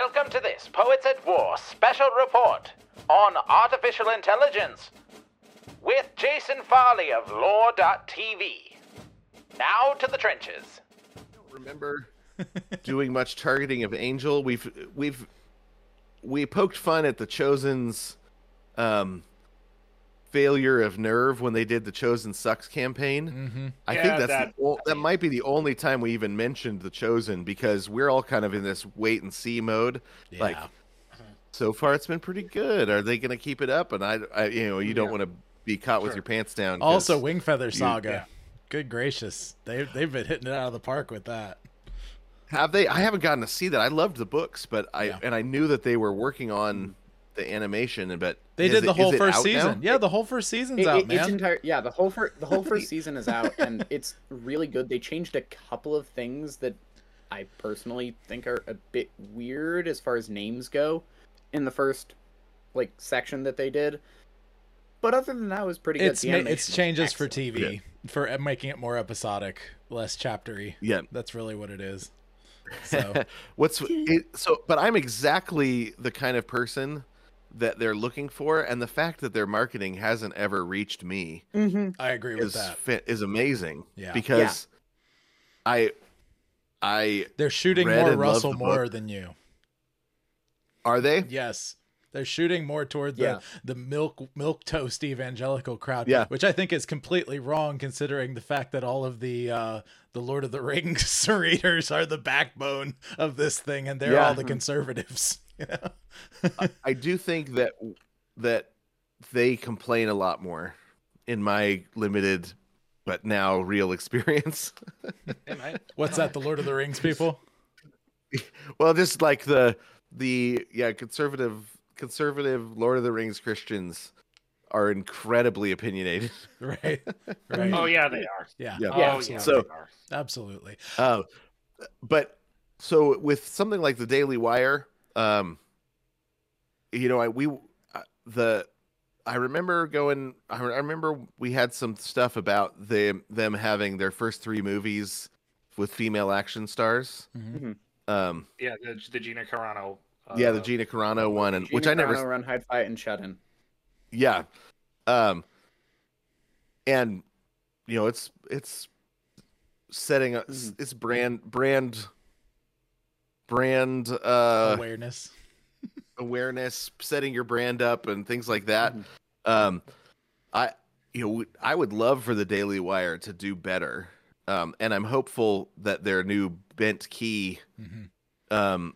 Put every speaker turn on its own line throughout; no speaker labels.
Welcome to this Poets at War special report on artificial intelligence with Jason Farley of Loor.tv. Now to the trenches.
I don't remember doing much targeting of Angel. We've we've we poked fun at the Chosen's um failure of nerve when they did the Chosen Sucks campaign.
Mm-hmm.
I
Yeah,
think that's
that-
the, that might be the only time we even mentioned the Chosen because we're all kind of in this wait and see mode. Like so far, it's been pretty good. Are they going to keep it up? And I, I you know, you don't
Yeah.
want to be caught with your pants down
Also, Wingfeather Saga.
yeah.
Good gracious, they they've been hitting it out of the park with that.
Have they? I haven't gotten to see that. I loved the books, but I
Yeah.
and I knew that they were working on the animation. But
They
is
did the
it-
whole first
out now?
season. Yeah, the whole first season's
It-
out,
it- it's
man.
entire yeah the whole first the whole first season is out and it's really good they changed a couple of things that i personally think are a bit weird as far as names go in the first like section that they did but other than that it was pretty good
it's
The
it's changes for
excellent.
TV for uh, making it more episodic, less chaptery.
Yeah.
That's really what it is. So
What's it, so? But I'm exactly the kind of person that they're looking for, and the fact that their marketing hasn't ever reached me
I agree with
is
that.
fa- is amazing.
Yeah.
Because I I
They're shooting more Russell
the
Moore
book.
than you.
are they?
Yes. They're shooting more toward the,
Yeah.
the milk milk toast evangelical crowd,
Yeah.
which I think is completely wrong considering the fact that all of the uh, the Lord of the Rings readers are the backbone of this thing, and they're
Yeah.
all the conservatives. You know?
I do think that that they complain a lot more in my limited but now real experience.
They might.
What's that? The Lord of the Rings people?
well, just like the the yeah, conservative conservative Lord of the Rings Christians are incredibly opinionated.
Right. Right.
Oh yeah, they are.
yeah.
Yeah.
Oh
Yeah,
yeah,
so-
they are.
Absolutely.
Uh, but so with something like the Daily Wire, um, you know, I we uh, the I remember going. I remember we had some stuff about them them having their first three movies with female action stars.
Mhm.
Um,
Yeah, the, the Gina Carano. Uh,
yeah, the Gina Carano one, and
Gina
which I never
Carano, run hide fight and shut in
Yeah. Um and you know, it's it's setting a
Mhm.
it's brand brand brand uh
Awareness.
awareness, setting your brand up and things like that.
Mhm.
Um I you know, I would love for the Daily Wire to do better. Um and I'm hopeful that their new Bentkey
Mhm.
um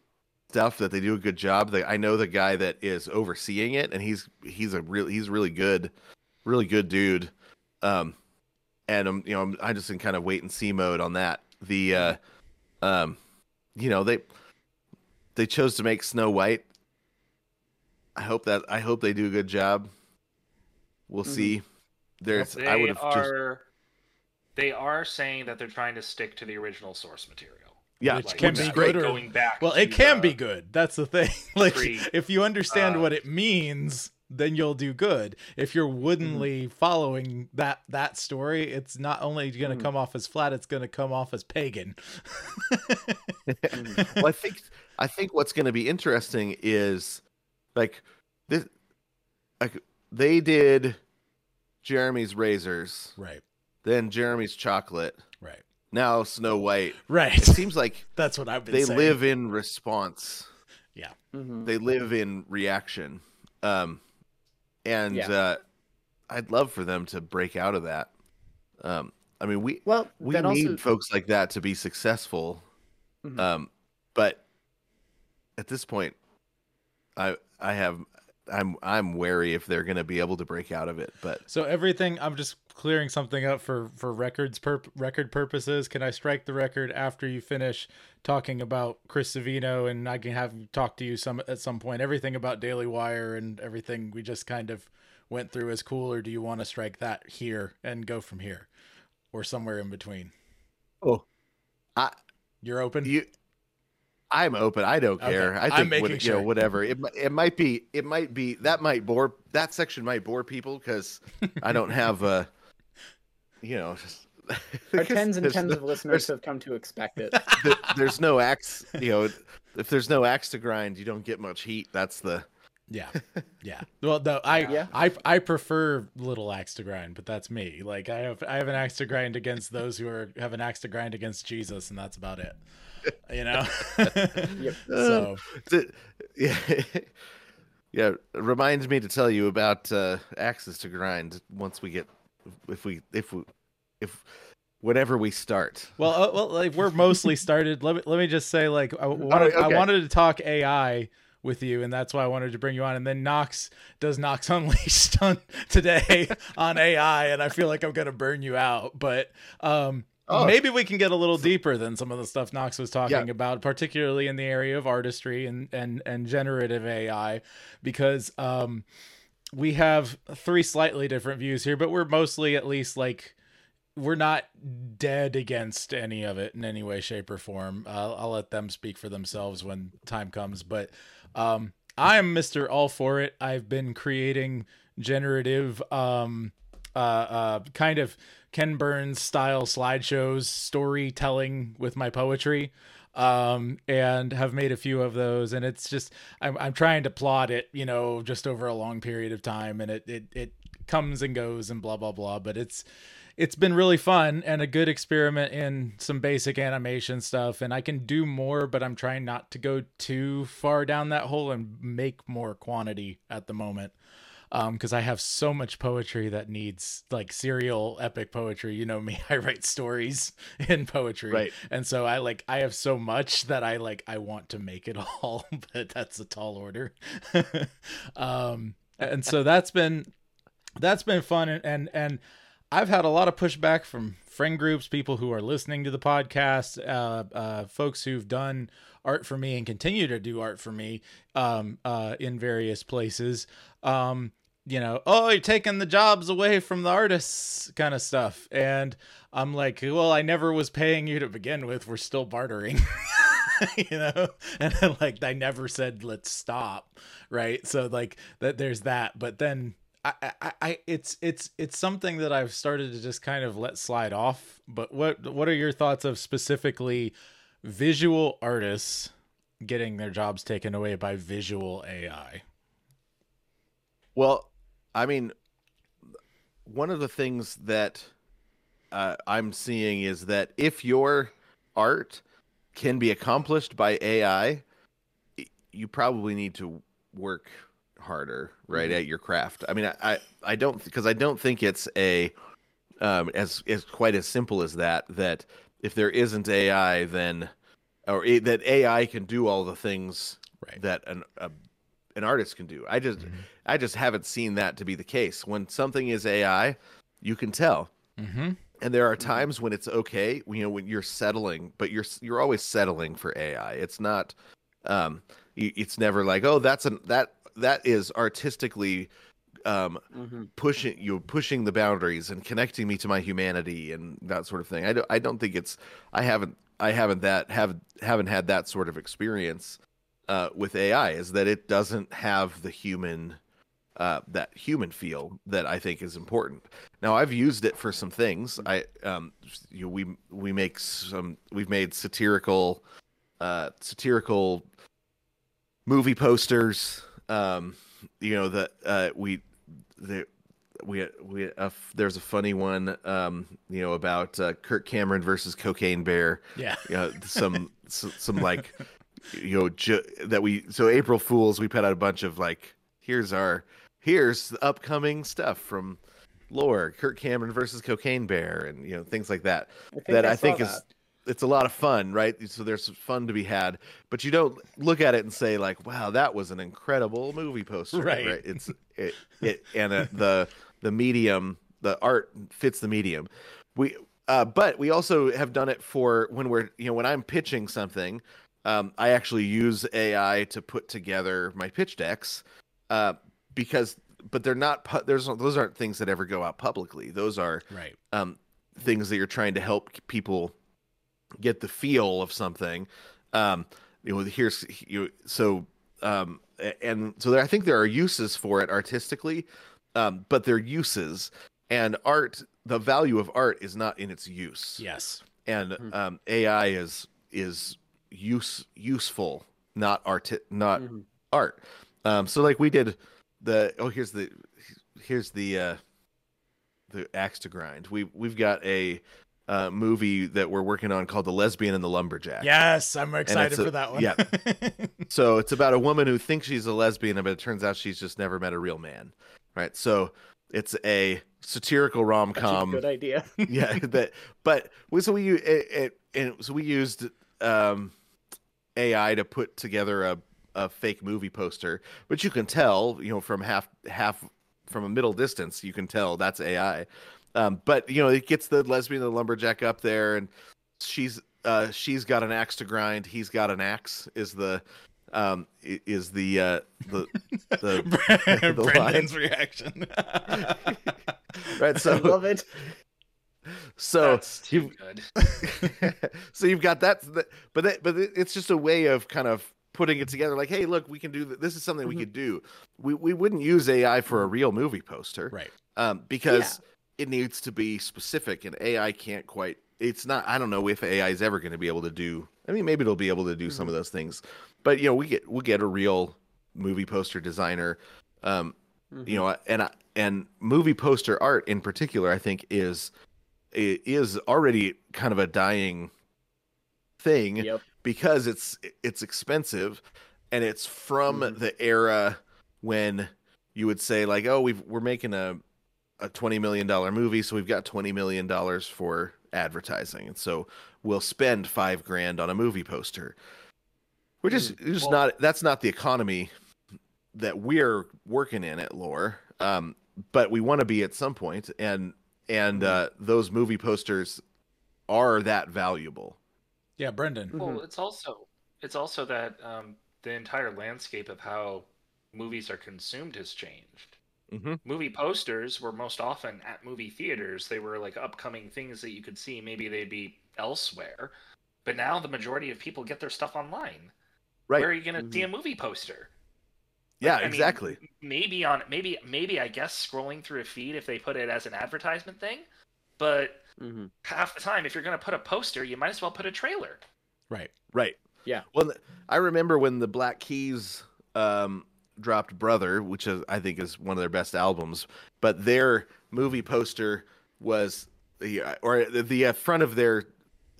stuff that they do a good job. They, I know the guy that is overseeing it, and he's he's a real he's really good, really good dude. Um, and I'm you know I'm, I'm just in kind of wait and see mode on that. The uh, um, you know they they chose to make Snow White. I hope that I hope they do a good job. We'll
Mhm.
see. There's
they
I would have just
are. They are saying that they're trying to stick to the original source material.
yeah,
Which
Like,
can
which
be
great.
good or-
going back.
Well, it can
the-
be good. That's the thing. Like,
pre-
if you understand
uh,
what it means, then you'll do good. If you're woodenly following that that story, it's not only going to
Mhm.
come off as flat; it's going to come off as pagan.
well, I think I think what's going to be interesting is like this. Like they did Jeremy's razors,
right,
then Jeremy's chocolate,
right,
now Snow White.
right.
It seems like
That's what I've been
they
saying.
live in response.
Mhm.
They live in reaction. Um, and
Yeah.
uh, I'd love for them to break out of that. Um, I mean, we
well
we need
also
folks like that to be successful.
Mhm.
Um, but at this point, I I have I'm I'm wary if they're going to be able to break out of it. But
So everything, I'm just clearing something up for for records perp, record purposes. Can I strike the record after you finish talking about Chris Savino, and I can have talk to you some at some point. Everything about Daily Wire and everything we just kind of went through is cool, or do you want to strike that here and go from here, or somewhere in between?
oh, I
You're open.
you. I'm open. I don't
Okay.
care. I
I'm
think
making
what, you know whatever. It it might be it might be that might bore that section might bore people because I don't have a you know just
Our tens and tens
no-
of listeners have come to expect it.
there- there's no axe you know if there's no axe to grind you don't get much heat that's the
Yeah, yeah. Well, no, I,
Yeah.
I, I prefer little axe to grind, but that's me. Like I have, I have an axe to grind against those who are have an axe to grind against Jesus, and that's about it. You know.
Yep.
So
Th- yeah yeah it reminds me to tell you about uh axes to grind once we get if we if we if whenever we start
well, uh, well, like we're mostly started. Let me let me just say, like I wanted, I
okay.
wanted to talk AI with you, and that's why I wanted to bring you on. And then Knox does Knox Unleashed on today on AI, and I feel like I'm gonna burn you out. But um,
Oh.
maybe we can get a little deeper than some of the stuff Knox was talking
Yeah.
about, particularly in the area of artistry and and and generative AI, because um, we have three slightly different views here, but we're mostly at least like we're not dead against any of it in any way shape or form uh, i'll let them speak for themselves when time comes but um i'm mr all for it i've been creating generative um uh uh kind of ken burns style slideshows storytelling with my poetry um and have made a few of those. And it's just I'm, I'm trying to plot it you know just over a long period of time and it it, it comes and goes and blah blah blah. But it's it's been really fun and a good experiment in some basic animation stuff. And i can do more but i'm trying not to go too far down that hole and make more quantity at the moment um because i have so much poetry that needs like serial epic poetry you know me i write stories in poetry
Right.
and so i like i have so much that i like i want to make it all but that's a tall order um and so that's been that's been fun and and, and I've had a lot of pushback from friend groups, people who are listening to the podcast, uh, uh, folks who've done art for me and continue to do art for me um, uh, in various places. Um, you know, oh, you're taking the jobs away from the artists, kind of stuff. And I'm like, well, I never was paying you to begin with. We're still bartering. you know and then, like i never said let's stop right so like that there's that but then I, I, I, it's, it's, it's something that I've started to just kind of let slide off. But what, what are your thoughts of specifically visual artists getting their jobs taken away by visual AI?
Well, I mean, one of the things that uh, I'm seeing is that if your art can be accomplished by AI, you probably need to work harder, right, at your craft. I mean, I, I, I don't because I don't think it's a um, as as quite as simple as that. That if there isn't AI, then or that AI can do all the things
Right.
that an a, an artist can do. I just I just haven't seen that to be the case. When something is AI, you can tell.
Mm-hmm.
And there are times when it's okay, you know, when you're settling, but you're you're always settling for AI. It's not um it's never like, "Oh, that's an that that is artistically um
Mhm.
pushing you pushing the boundaries and connecting me to my humanity and that sort of thing. I don't I don't think it's I haven't I haven't that have haven't had that sort of experience uh with AI is that it doesn't have the human uh that human feel that I think is important. Now I've used it for some things. I um you know, we we make some we've made satirical uh satirical movie posters um you know that uh we the we we uh, there's a funny one um you know about uh, Kirk Cameron versus Cocaine Bear
Yeah.
you know some some like you know ju- that we so April Fools we put out a bunch of like here's our here's the upcoming stuff from Loor Kirk Cameron versus Cocaine Bear and you know things like that
think
that
I
I, think
saw
is it's a lot of fun right? So there's fun to be had but you don't look at it and say like wow that was an incredible movie poster.
Right.
it's it, it and uh, the the medium the art fits the medium. We uh, but we also have done it for when we're you know when i'm pitching something um, i actually use ai to put together my pitch decks uh, because but they're not pu- there's those aren't things that ever go out publicly those are
Right.
um, things that you're trying to help people get the feel of something. Um, you know, here's you so um, and so there, I think there are uses for it artistically, um, but they're uses and art the value of art is not in its use.
Yes.
and
Mhm.
um, AI is is use useful, not art, not
Mhm.
art. Um, so like we did the oh here's the here's the uh, the axe to grind. We we've got a uh, movie that we're working on called The Lesbian and the Lumberjack.
Yes, I'm excited
a-
for that one.
yeah. So it's about a woman who thinks she's a lesbian, but it turns out she's just never met a real man. Right. So it's a satirical rom com
good idea.
yeah that but we so we it, it and so we used um ai to put together a, a fake movie poster but you can tell you know from half half from a middle distance you can tell that's ai um but you know it gets the lesbian and the lumberjack up there and she's uh she's got an axe to grind he's got an axe is the um is the uh the the the
Brendan's reaction.
right
I
so
love it.
So
That's too
you've-
good.
so you've got that, that- but that, but it's just a way of kind of putting it together. Like, hey, look, we can do th- this. Is something we
Mhm.
could do. We we wouldn't use AI for a real movie poster,
right.
Um, because it needs to be specific, and AI can't quite. It's not. I don't know if AI is ever going to be able to do. I mean, maybe it'll be able to do some of those things, but you know, we get we'll get a real movie poster designer. Um, you know and and movie poster art in particular i think is i- is already kind of a dying thing
Yep.
because it's it's expensive and it's from
Mhm.
the era when you would say like oh we've we're making a a 20 million dollar movie so we've got 20 million dollars for advertising and so we'll spend 5 grand on a movie poster which is just, just
Well-
not that's not the economy that we're working in at Loor um but we want to be at some point and and uh those movie posters are that valuable
Yeah, Brendan.
Well, it's also it's also that um, the entire landscape of how movies are consumed has changed.
Mhm.
Movie posters were most often at movie theaters. They were like upcoming things that you could see. Maybe they'd be elsewhere, but now the majority of people get their stuff online.
right
Where are you going to see a movie poster?
Yeah
I mean,
exactly
maybe on maybe maybe I guess scrolling through a feed if they put it as an advertisement thing, but
Mhm.
half the time if you're going to put a poster, you might as well put a trailer.
Right.
right
Yeah.
well i remember when the black keys um dropped brother which is i think is one of their best albums but their movie poster was the or the, the uh, front of their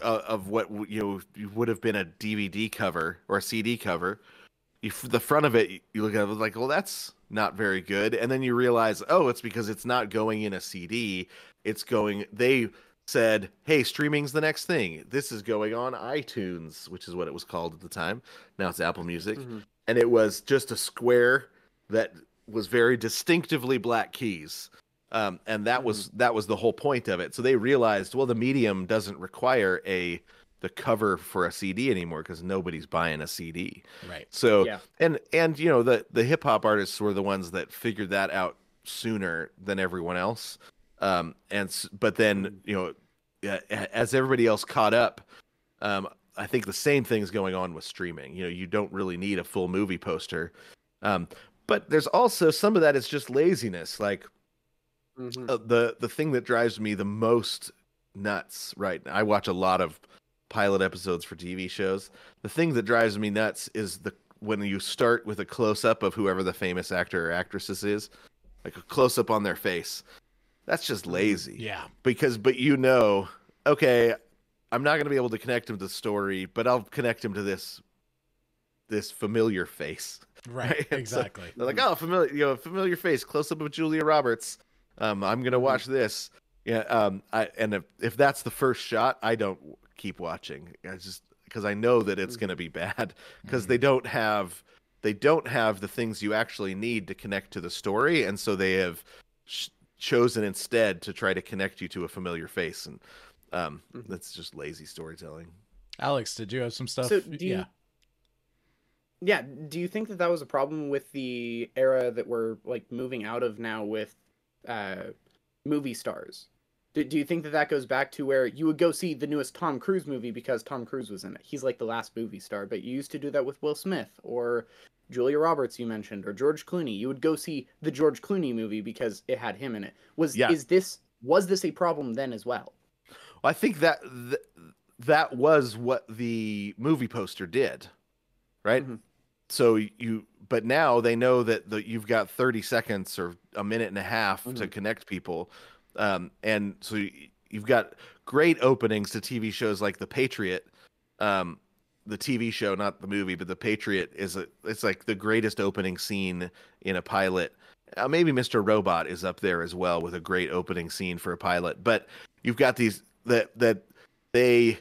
uh, of what you know would have been a dvd cover or a cd cover you, the front of it you- look at it like well that's not very good. And then you realize oh it's because it's not going in a cd it's going they said hey streaming's the next thing. This is going on itunes which is what it was called at the time. Now it's apple music.
Mhm.
and it was just a square that was very distinctively black keys. Um, and that was that was the whole point of it. So they realized well the medium doesn't require a the cover for a cd anymore because nobody's buying a cd
Right.
so
Yeah.
and and you know the the hip hop artists were the ones that figured that out sooner than everyone else. Um, and s- but then you know, as everybody else caught up, um, I think the same thing's going on with streaming. You know, you don't really need a full movie poster. Um, but there's also some of that is just laziness. Like
Mhm.
uh, the the thing that drives me the most nuts right now, i watch a lot of pilot episodes for tv shows the thing that drives me nuts is the when you start with a close up of whoever the famous actor or actresses is like a close up on their face that's just lazy
Yeah.
because but you know okay i'm not going to be able to connect him to the story but i'll connect him to this this familiar face
Right.
Right, so-
Exactly.
they're like, oh, familiar, you know, familiar face, close up of Julia Roberts. Um, I'm gonna watch this. Yeah. Um, I and if, if that's the first shot, I don't keep watching. I just because I know that it's gonna be bad because they don't have they don't have the things you actually need to connect to the story, and so they have sh- chosen instead to try to connect you to a familiar face, and um,
Mhm.
that's just lazy storytelling.
Alex, did you have some stuff?
So do you,
yeah.
yeah, do you think that that was a problem with the era that we're like moving out of now with uh, movie stars? Do, do you think that that goes back to where you would go see the newest Tom Cruise movie because Tom Cruise was in it? He's like the last movie star, but you used to do that with Will Smith or Julia Roberts you mentioned or George Clooney. You would go see the George Clooney movie because it had him in it. Was
Yeah.
is this was this a problem then as well?
Well, I think that th- that was what the movie poster did, right?
Mhm.
So you, but now they know that the, you've got 30 seconds or a minute and a half to
Mhm.
connect people, um, and so you, you've got great openings to TV shows like The Patriot. Um, the TV show, not the movie, but The Patriot is a, it's like the greatest opening scene in a pilot. Uh, maybe Mr. Robot is up there as well with a great opening scene for a pilot. But you've got these that that they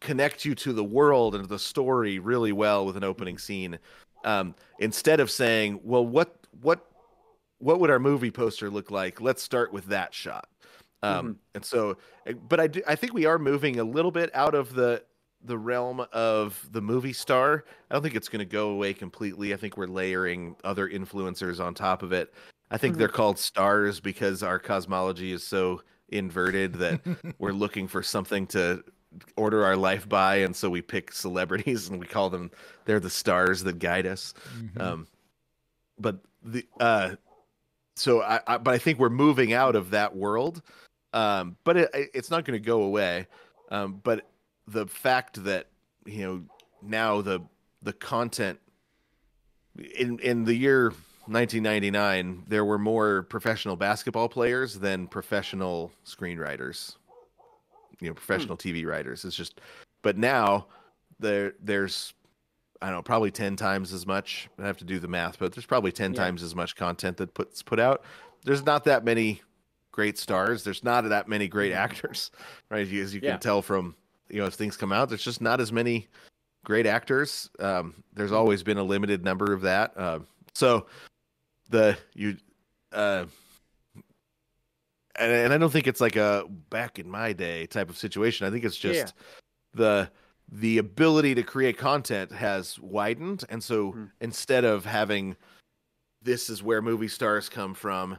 connect you to the world and the story really well with an opening scene. Um, instead of saying, "Well, what what what would our movie poster look like?" Let's start with that shot. Um, And so, eh, but I do, I think we are moving a little bit out of the the realm of the movie star. I don't think it's going to go away completely. I think we're layering other influencers on top of it. I think
Mhm.
they're called stars because our cosmology is so inverted that we're looking for something to order our life by and so we pick celebrities and we call them they're the stars that guide us
Mhm.
um but the uh so I, I but i think we're moving out of that world. Um but it, it's not going to go away. Um but the fact that you know now the the content in in the year 1999 there were more professional basketball players than professional screenwriters. You know professional tv writers. It's just but now there there's i don't know probably 10 times as much. I have to do the math but there's probably 10
Yeah.
times as much content that puts put out. There's not that many great stars. There's not that many great actors right? As you, as you
Yeah.
can tell from you know as things come out there's just not as many great actors. Um there's always been a limited number of that. Um so the you uh and, and i don't think it's like a back in my day type of situation. I think it's just
Yeah.
the the ability to create content has widened and so
Mhm.
instead of having this is where movie stars come from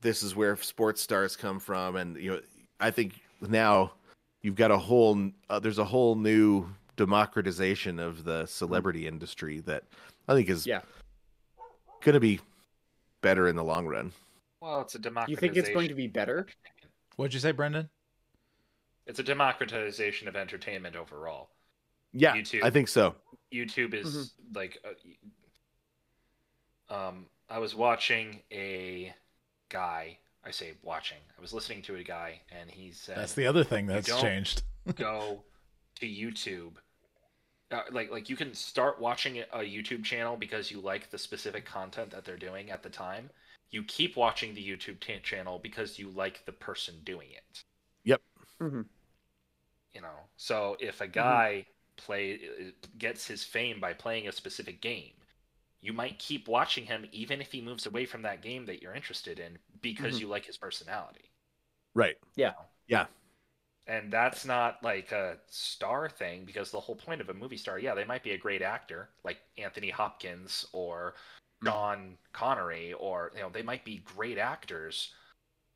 this is where sports stars come from and you know i think now you've got a whole uh, there's a whole new democratization of the celebrity industry that i think is
Yeah.
going to be better in the long run
Well, it's a democratization.
You think it's going to be better?
What'd you say, Brendan?
It's a democratization of entertainment overall.
Yeah
YouTube.
i think so
YouTube is
Mm-hmm.
like, uh, um, I was watching a guy. I say watching. I was listening to a guy, and he said,
That's the other thing that's
don't-
changed.
go to YouTube. Uh, like like you can start watching a YouTube channel because you like the specific content that they're doing at the time. You keep watching the YouTube t- channel because you like the person doing it.
Yep. Mm-hmm.
You know. So if a guy play gets his fame by playing a specific game, you might keep watching him even if he moves away from that game that you're interested in because
Mhm.
you like his personality.
right Yeah. Yeah.
and that's not like a star thing because the whole point of a movie star yeah they might be a great actor like anthony hopkins or Sean Connery or you know they might be great actors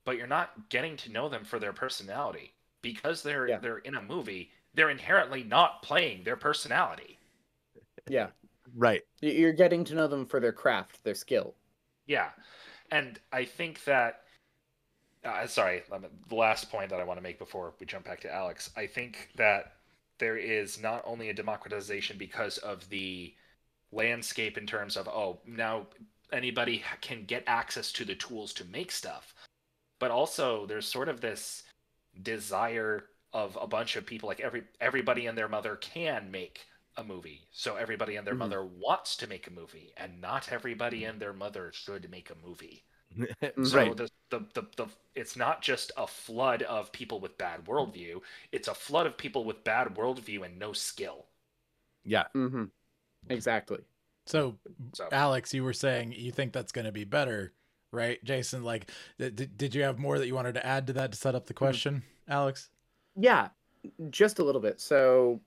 but you're not getting to know them for their personality because they're
Yeah.
they're in a movie they're inherently not playing their personality
Yeah.
right
You're getting to know them for their craft, their skill.
Yeah, and I think that. Uh, sorry, the last point that I want to make before we jump back to Alex. I think that there is not only a democratization because of the landscape in terms of oh now anybody can get access to the tools to make stuff, but also there's sort of this desire of a bunch of people like every everybody and their mother can make a movie so everybody and their
Mhm.
mother wants to make a movie and not everybody and their mother should make a movie so
right
the, the, the, the it's not just a flood of people with bad worldview it's a flood of people with bad worldview and no skill
yeah
hmm Exactly.
So,
so
Alex, you were saying you think that's going to be better, right? Jason, like, th- did did you have more that you wanted to add to that to set up the question, Alex?
Yeah, just a little bit. So,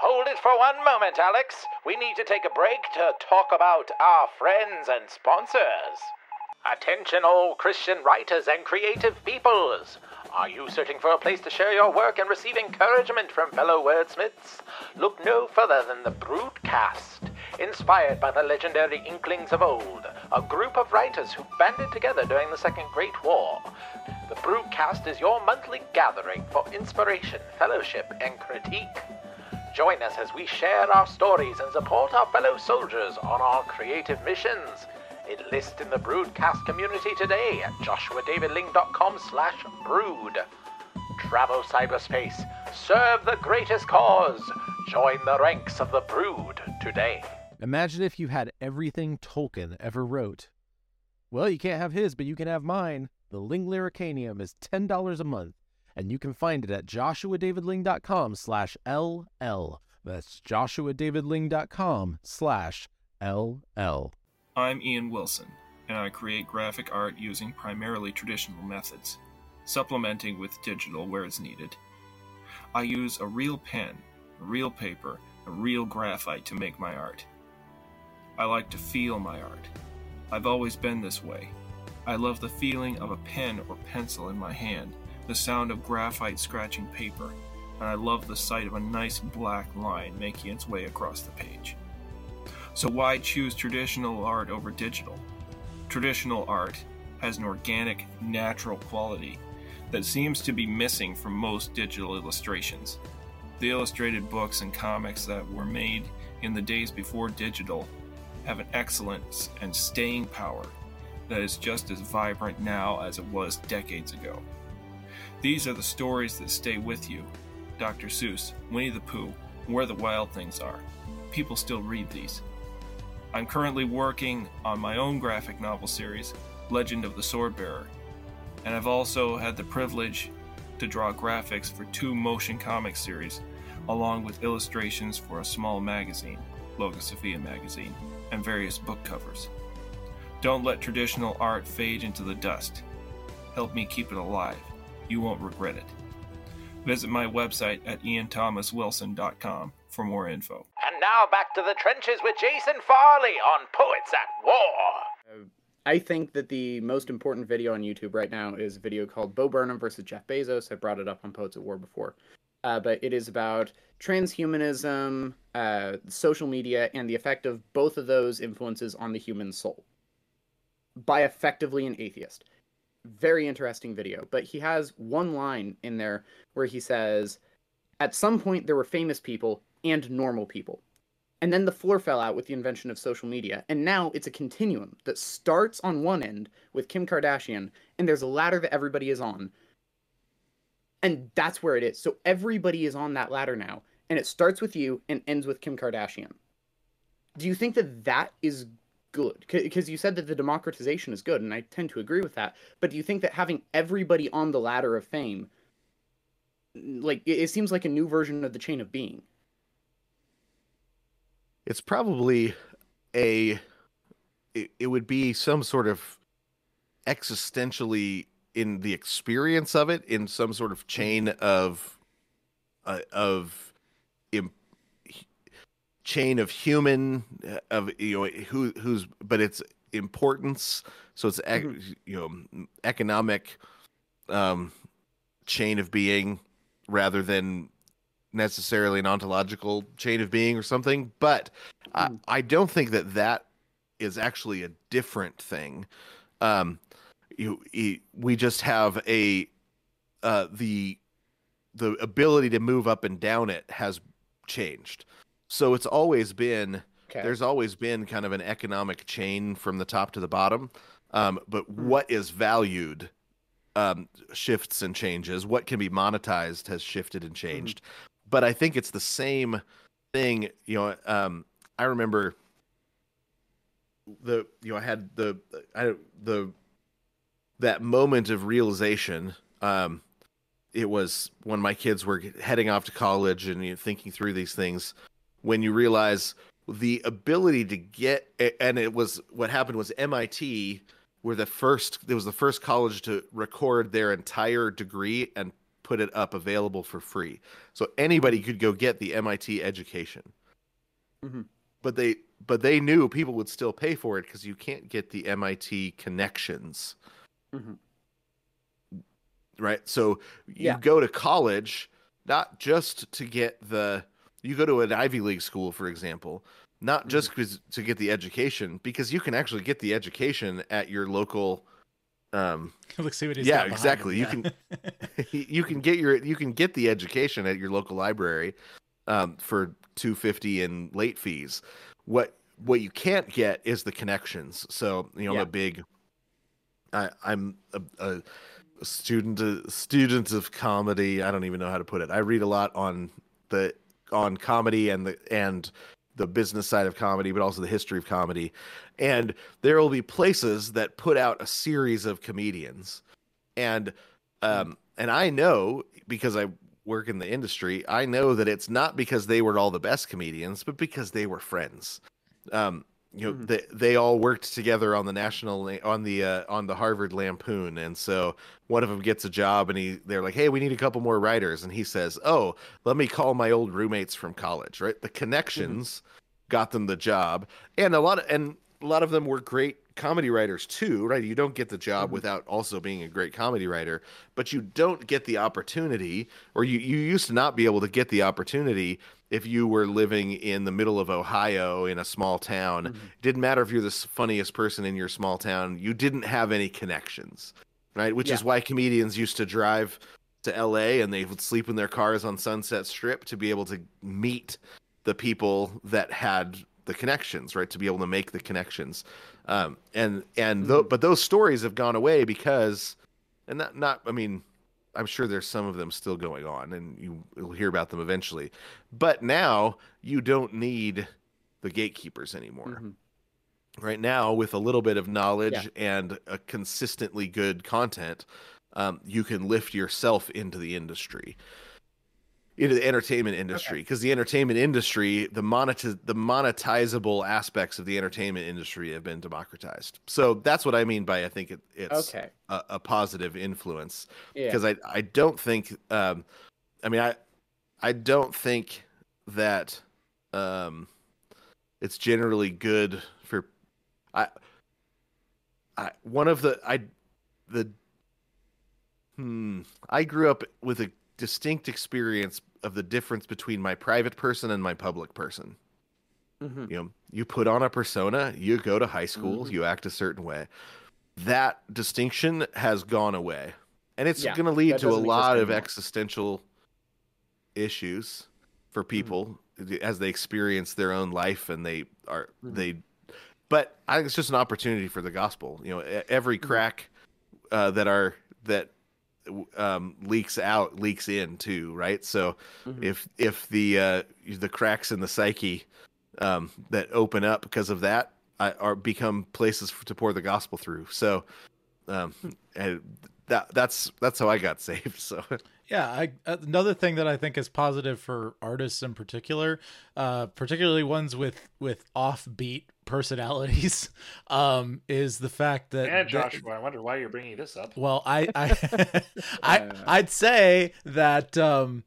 Hold it for one moment, Alex. We need to take a break to talk about our friends and sponsors. Attention, all Christian writers and creative peoples. Are you searching for a place to share your work and receive encouragement from fellow wordsmiths? Look no further than the Broodcast. Inspired by the legendary Inklings of old, a group of writers who banded together during the Second Great War. The Broodcast is your monthly gathering for inspiration, fellowship, and critique. Join us as we share our stories and support our fellow soldiers on our creative missions. Enlist in the Broodcast community today at joshuadavidling.com slash brood. Travel cyberspace. Serve the greatest cause. Join the ranks of the Brood today.
Imagine if you had everything Tolkien ever wrote. Well, you can't have his, but you can have mine. The Ling Lyricanium is $10 a month, and you can find it at joshuadavidling.com slash LL. That's joshuadavidling.com slash LL.
I'm Ian Wilson, and I create graphic art using primarily traditional methods, supplementing with digital where it's needed. I use a real pen, a real paper, a real graphite to make my art. I like to feel my art. I've always been this way. I love the feeling of a pen or pencil in my hand, the sound of graphite scratching paper, and I love the sight of a nice black line making its way across the page. So, why choose traditional art over digital? Traditional art has an organic, natural quality that seems to be missing from most digital illustrations. The illustrated books and comics that were made in the days before digital have an excellence and staying power that is just as vibrant now as it was decades ago. These are the stories that stay with you Dr. Seuss, Winnie the Pooh, Where the Wild Things Are. People still read these. I'm currently working on my own graphic novel series, Legend of the Swordbearer, and I've also had the privilege to draw graphics for two motion comic series, along with illustrations for a small magazine, Logosophia magazine, and various book covers. Don't let traditional art fade into the dust. Help me keep it alive. You won't regret it. Visit my website at ianthomaswilson.com for more info.
And now back to the trenches with Jason Farley on Poets at War.
I think that the most important video on YouTube right now is a video called Bo Burnham versus Jeff Bezos. I brought it up on Poets at War before. Uh, but it is about transhumanism, uh, social media, and the effect of both of those influences on the human soul by effectively an atheist. Very interesting video. But he has one line in there where he says, At some point, there were famous people and normal people. And then the floor fell out with the invention of social media. And now it's a continuum that starts on one end with Kim Kardashian, and there's a ladder that everybody is on. And that's where it is. So everybody is on that ladder now. And it starts with you and ends with Kim Kardashian. Do you think that that is good? Because you said that the democratization is good, and I tend to agree with that. But do you think that having everybody on the ladder of fame, like, it, seems like a new version of the chain of being?
It's probably a. It, it would be some sort of existentially in the experience of it in some sort of chain of uh, of chain of human uh, of you know who who's but it's importance so it's
Mm-hmm.
you know economic um chain of being rather than necessarily an ontological chain of being or something but I,
Mm.
I don't think that that is actually a different thing um you, you we just have a uh the the ability to move up and down it has changed so it's always been
Okay.
there's always been kind of an economic chain from the top to the bottom um, but
Hmm.
what is valued um, shifts and changes what can be monetized has shifted and
Mm-hmm.
changed but i think it's the same thing you know um, i remember the you know i had the i the that moment of realization um it was when my kids were heading off to college and you know, thinking through these things when you realize the ability to get and it was what happened was MIT were the first it was the first college to record their entire degree and put it up available for free so anybody could go get the MIT education
Mhm.
but they but they knew people would still pay for it because you can't get the MIT connections
Mhm.
right so you
Yeah.
go to college not just to get the you go to an ivy league school for example not just 'cause- to get the education because you can actually get the education at your local um,
Let's see what he's
yeah, exactly. You
him.
can you can get your you can get the education at your local library um, for two fifty in late fees. What what you can't get is the connections. So you know, I'm a big. I, I'm a, a student a student of comedy. I don't even know how to put it. I read a lot on the on comedy and the and the business side of comedy, but also the history of comedy. And there will be places that put out a series of comedians, and um, and I know because I work in the industry, I know that it's not because they were all the best comedians, but because they were friends. Um, you know,
Mhm.
they they all worked together on the national on the uh, on the Harvard Lampoon, and so one of them gets a job, and he they're like, "Hey, we need a couple more writers," and he says, "Oh, let me call my old roommates from college." Right, the connections got them the job, and a lot of and a lot of them were great comedy writers too. Right, you don't get the job without also being a great comedy writer, but you don't get the opportunity, or you you used to not be able to get the opportunity if you were living in the middle of Ohio in a small town. It didn't matter if you're the funniest person in your small town, you didn't have any connections, right? Which is why comedians used to drive to LA and they would sleep in their cars on Sunset Strip to be able to meet the people that had the connections, right? To be able to make the connections. Um, and and tho- but those stories have gone away because and not not I mean I'm sure there's some of them still going on, and you will hear about them eventually. But now you don't need the gatekeepers anymore.
Mhm.
Right now, with a little bit of knowledge and a consistently good content, um, you can lift yourself into the industry, into the entertainment industry. Because the entertainment industry, the monetiz- the monetizable aspects of the entertainment industry have been democratized. So that's what I mean by I think it, it's
Okay.
a, a positive influence
Yeah.
because I I don't think um I mean I I don't think that um it's generally good for I I one of the I the hmm I grew up with a distinct experience of the difference between my private person and my public person.
Mhm.
You know, you put on a persona, you go to high school,
Mhm.
you act a certain way. That distinction has gone away. And it's
Yeah,
going to lead to a lot of existential issues for
Mm-hmm.
people as they experience their own life and they are
Mhm.
they but I think it's just an opportunity for the gospel. You know, every
Mm-hmm.
crack uh, that are that um, leaks out leaks in too, right? So
Mhm.
if if the uh, the cracks in the psyche um, that open up because of that uh, are become places f- to pour the gospel through. So um, and that that's that's how I got saved. So
Yeah, I, another thing that I think is positive for artists in particular, uh, particularly ones with with offbeat personalities, um, is the fact that
Yeah,
that-
Joshua, I wonder why you're bringing this up.
well, I I, I I'd say that um,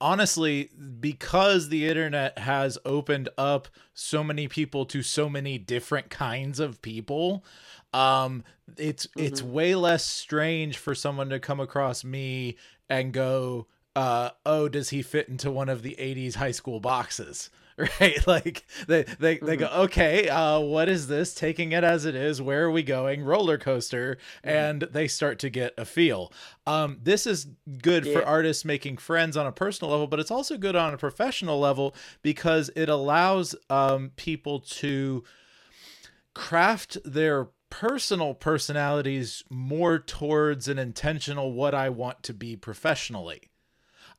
honestly, because the internet has opened up so many people to so many different kinds of people, um, it's it's way less strange for someone to come across me and go, uh, "Oh, does he fit into one of the '80s high school boxes?" Right, like they they, they go, okay, uh, what is this? Taking it as it is. Where are we going? Roller coaster, and they start to get a feel. Um, this is good for artists making friends on a personal level, but it's also good on a professional level because it allows um, people to craft their personal personalities more towards an intentional what I want to be professionally.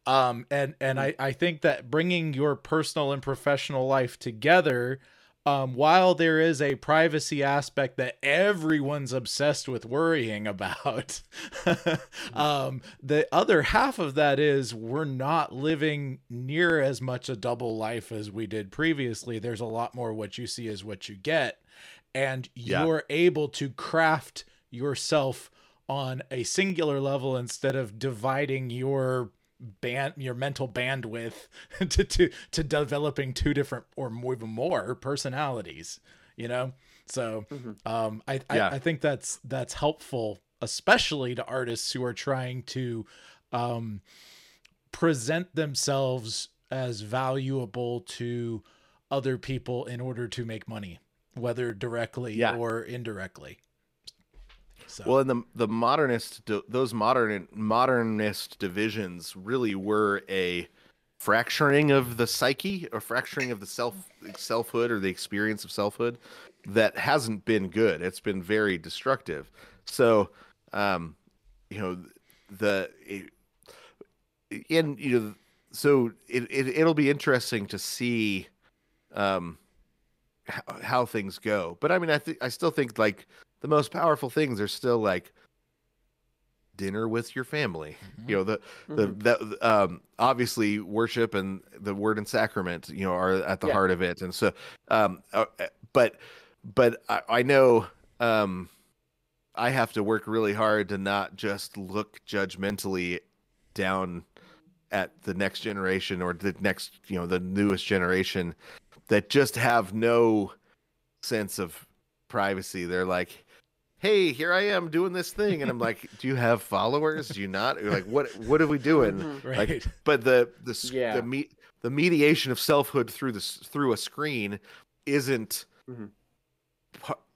Um, and and I, I think that bringing your personal and professional life together, um, while there is a privacy aspect that everyone's obsessed with worrying about, um, the other half of that is we're not living near as much a double life as we did previously. There's a lot more what you see is what you get, and you're able to craft yourself on a singular level instead of dividing your band your mental bandwidth to to to developing two different or more, even more personalities you know so um I,
Yeah.
I i think that's that's helpful especially to artists who are trying to um present themselves as valuable to other people in order to make money whether directly
Yeah.
or indirectly So
Well, and the the modernist those modern modernist divisions really were a fracturing of the psyche or fracturing of the self selfhood or the experience of selfhood that hasn't been good. It's been very destructive. So, um, you know, the in you know, so it, it it'll be interesting to see, um, how, how things go. But I mean, I think I still think like the most powerful things are still like dinner with your family.
Mhm.
You know, the the that um obviously worship and the word and sacrament, you know, are at the
Yeah.
heart of it. And so um uh, uh, but but I, I know um I have to work really hard to not just look judgmentally down at the next generation or the next, you know, the newest generation that just have no sense of privacy. They're like, "Hey, here I am doing this thing," and I'm like, "Do you have followers? Do you not?" You're like, "What? What are we doing?"
Mhm.
right.
Like, but the the
Yeah.
the me, the mediation of selfhood through this through a screen isn't
Mhm.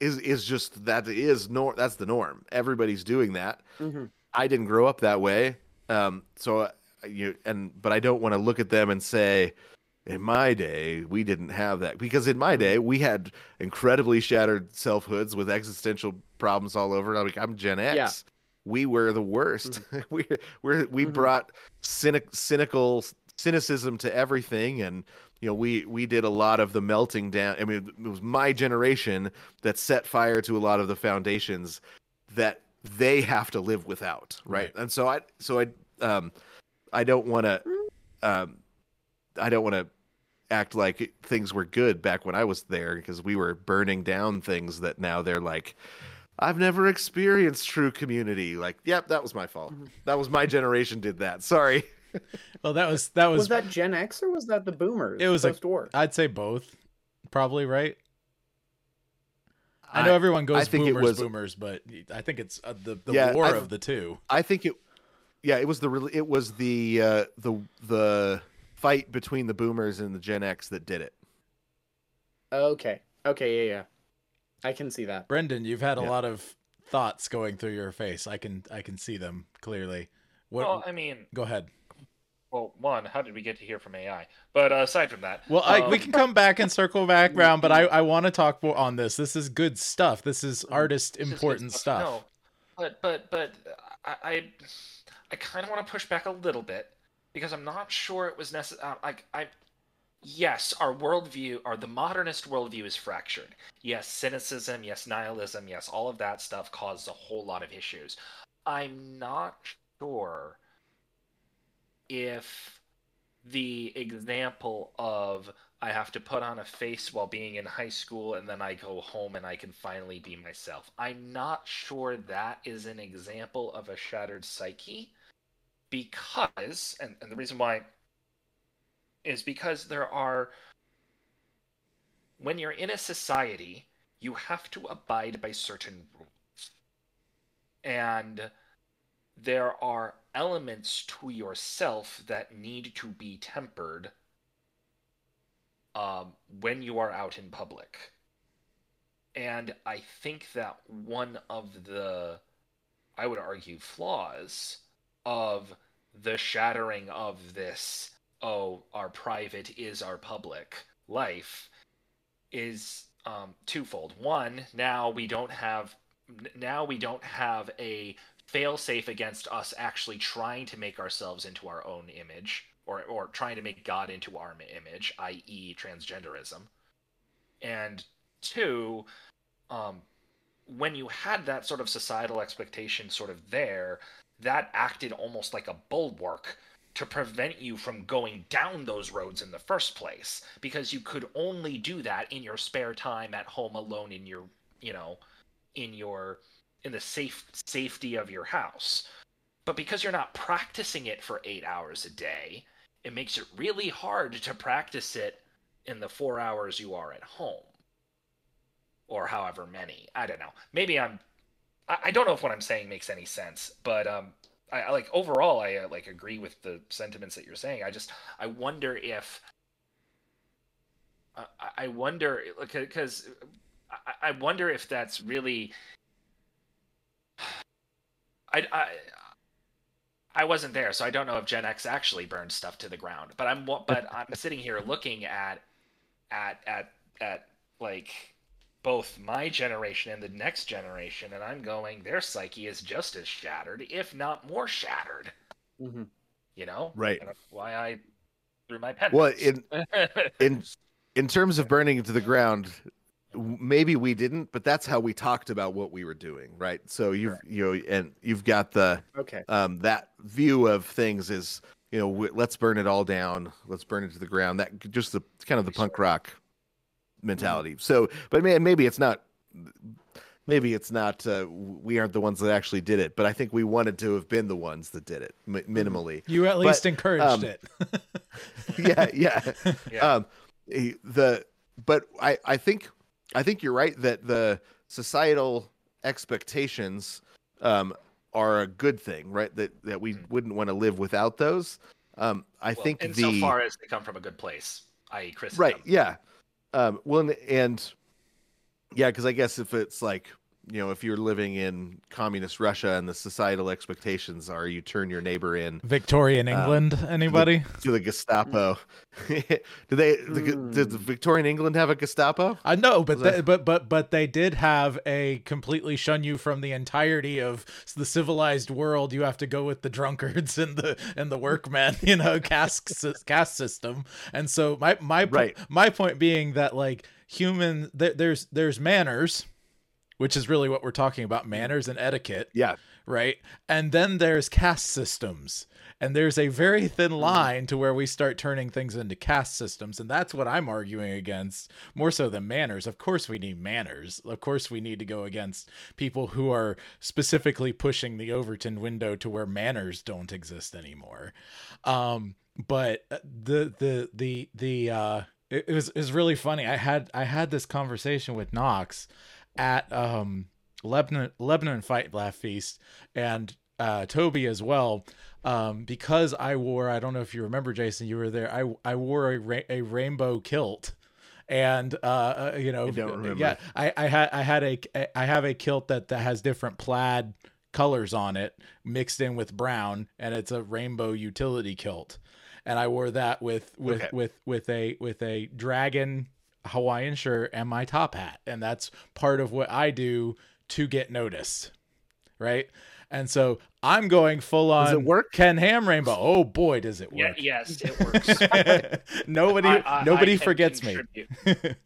is is just that is nor that's the norm. Everybody's doing that.
Mhm.
I didn't grow up that way. Um, so uh, you and but I don't want to look at them and say, in my day we didn't have that because in my day we had incredibly shattered selfhoods with existential problems all over. I'm Like I'm Gen X.
Yeah.
We were the worst. we we we
Mhm.
brought cynic, cynical cynicism to everything and you know we we did a lot of the melting down i mean it was my generation that set fire to a lot of the foundations that they have to live without right,
Right.
and so i so i um i don't want to um i don't want to act like things were good back when i was there because we were burning down things that now they're like I've never experienced true community. Like, yep, that was my fault. That was my generation did that. Sorry.
Well, that was that was,
Was that Gen X or was that the Boomers?
It was a-
post war.
I'd say both, probably right. I know everyone goes
I think it
boomers,
was-
boomers, but I think it's uh, the the
Yeah,
war
I've-
of the two.
I think it. Yeah, it was the really it was the uh, the the fight between the boomers and the Gen X that did it.
Okay. Okay. Yeah. Yeah. I can see that.
Brendan, you've had a
Yeah.
lot of thoughts going through your face. I can I can see them clearly. What?
Well, I mean,
go ahead.
well, one, how did we get to hear from AI? But uh, aside from that,
Well, I, we
um,
can come back and circle back around. but I, I want to talk more on this. This is good stuff. This is artist
This is good
important stuff.
No, but but but I I, I kind of want to push back a little bit because I'm not sure it was necessary. Uh, like I, yes, our worldview, or the modernist worldview, is fractured. Yes, cynicism. Yes, nihilism. Yes, all of that stuff caused a whole lot of issues. I'm not sure if the example of I have to put on a face while being in high school and then I go home and I can finally be myself. I'm not sure that is an example of a shattered psyche because, and, and the reason why is because there are, when you're in a society, you have to abide by certain rules. And there are elements to yourself that need to be tempered um, when you are out in public. And I think that one of the, I would argue, flaws of the shattering of this, oh, our private is our public life, is um, twofold. One, now we don't have, now we don't have a fail-safe against us actually trying to make ourselves into our own image or or trying to make God into our image, i.e., transgenderism. And two, um, when you had that sort of societal expectation sort of there, that acted almost like a bulwark to prevent you from going down those roads in the first place because you could only do that in your spare time at home alone in your you know in your in the safe safety of your house. But because you're not practicing it for 8 hours a day it makes it really hard to practice it in the 4 hours you are at home. Or however many. I don't know. Maybe i'm i, don't know if what i'm saying makes any sense but um I, I like overall i uh, like agree with the sentiments that you're saying i just i wonder if I- I wonder because I wonder if that's really I, I I wasn't there, so I don't know if Gen X actually burned stuff to the ground. But I'm but I'm sitting here looking at at at at like both my generation and the next generation, and I'm going, their psyche is just as shattered, if not more shattered.
Mm-hmm.
You know,
Right.
And that's why I threw my pen.
Well, in in in terms of burning it to the ground, maybe we didn't, but that's how we talked about what we were doing, right? So you've you know, and you've got the
Okay.
um that view of things is you know w- let's burn it all down, let's burn it to the ground. That just the kind of the punk rock mentality. So, but may, maybe it's not. Maybe it's not. Uh, we aren't the ones that actually did it, but I think we wanted to have been the ones that did it mi- minimally.
You at least
But,
encouraged
um,
it.
yeah, yeah.
Yeah.
Um, the but I I think I think you're right that the societal expectations um are a good thing, right? That that we
Mhm.
wouldn't want to live without those. Um, I
Well,
think the
so far as they come from a good place, i.e., Christendom.
right, yeah. Um, well, and, and yeah, because I guess if it's like you know if you're living in communist Russia and the societal expectations are you turn your neighbor in
Victorian
um,
England, anybody?
to the Gestapo. do they? The, Did the Victorian England have a Gestapo?
I know, but they, but but but they did have a completely shun you from the entirety of the civilized world. You have to go with the drunkards and the and the workmen, you know, caste sys- caste system. And so my my
Right.
my point being that like human there, there's there's manners, which is really what we're talking about, manners and etiquette
Yeah,
right? And then there's caste systems. And there's a very thin line to where we start turning things into caste systems. And that's what I'm arguing against more so than manners. Of course, we need manners. Of course, we need to go against people who are specifically pushing the Overton window to where manners don't exist anymore. Um, but the, the, the, the, uh, it, it was, it was really funny. I had, I had this conversation with Knox at, um, Lebanon Lebanon Fight Laugh Feast and uh, Toby as well. Um, because I wore, I don't know if you remember, Jason, you were there. I I wore a ra- a rainbow kilt, and uh, uh, you know,
I don't remember.
yeah, I I had I had a I have a kilt that that has different plaid colors on it mixed in with brown, and it's a rainbow utility kilt. And I wore that with with
Okay.
with with a with a dragon Hawaiian shirt and my top hat. And that's part of what I do to get noticed. Right. And so I'm going full on
Does it work?
Ken Ham Rainbow. Oh boy, does it
Yeah,
work.
yes, it works.
nobody
I- I-
nobody
I
forgets me.
contribute.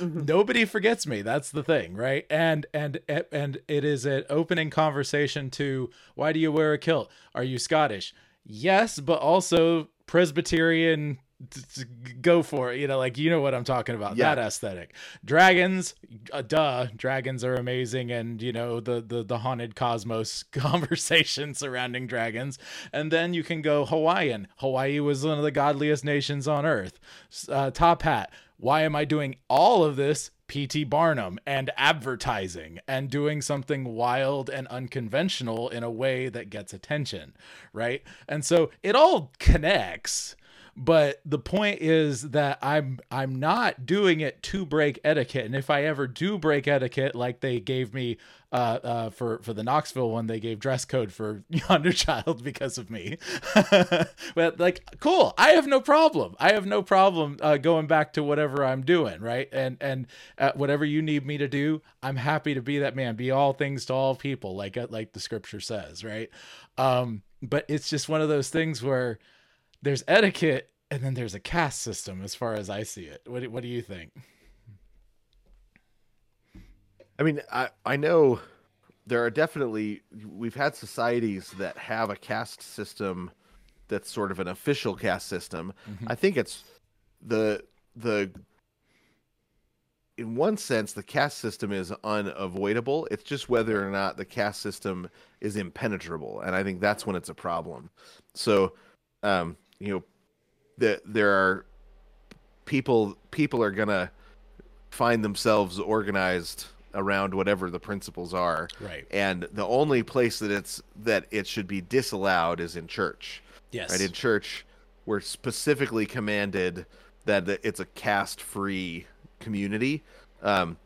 nobody forgets me that's the thing right and and and it is an opening conversation to why do you wear a kilt are you scottish yes but also presbyterian t- t- go for it. You know like you know what i'm talking about.
Yeah.
that aesthetic. Dragons uh, duh dragons are amazing. And you know the the the haunted cosmos conversation surrounding dragons. And then you can go hawaiian. Hawaii was one of the godliest nations on earth. Uh, top hat. Why am i doing all of this pt barnum and advertising and doing something wild and unconventional in a way that gets attention right? And so it all connects but the point is that i'm i'm not doing it to break etiquette. And if i ever do break etiquette like they gave me uh, uh for for the knoxville one they gave dress code for yonder child because of me. But like cool. I have no problem. I have no problem uh, going back to whatever i'm doing right? And and uh, whatever you need me to do i'm happy to be that man. Be all things to all people like uh, like the scripture says right? Um but it's just one of those things where there's etiquette and then there's a caste system as far as I see it. What do, what do you think?
I mean, I I know there are definitely we've had societies that have a caste system that's sort of an official caste system. I think it's the the in one sense the caste system is unavoidable. It's just whether or not the caste system is impenetrable, and I think that's when it's a problem. So, um, you know, that there are people people are gonna find themselves organized around whatever the principles are
Right.
and the only place that it's that it should be disallowed is in church
Yes.
right in church we're specifically commanded that it's a caste free community um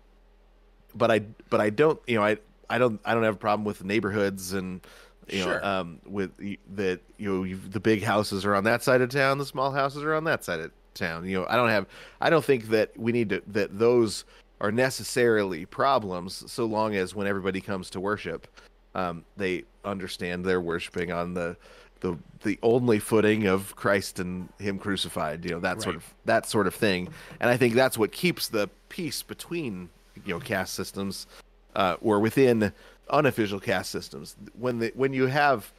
but i but i don't you know i I don't I don't have a problem with neighborhoods and you
Sure.
know um with that you know you've, the big houses are on that side of town, the small houses are on that side of town. You know, I don't have I don't think that we need to that those are necessarily problems so long as when everybody comes to worship, um, they understand they're worshiping on the the the only footing of Christ and Him crucified. You know that sort of that sort of thing, and I think that's what keeps the peace between you know caste systems uh, or within unofficial caste systems. When the when you have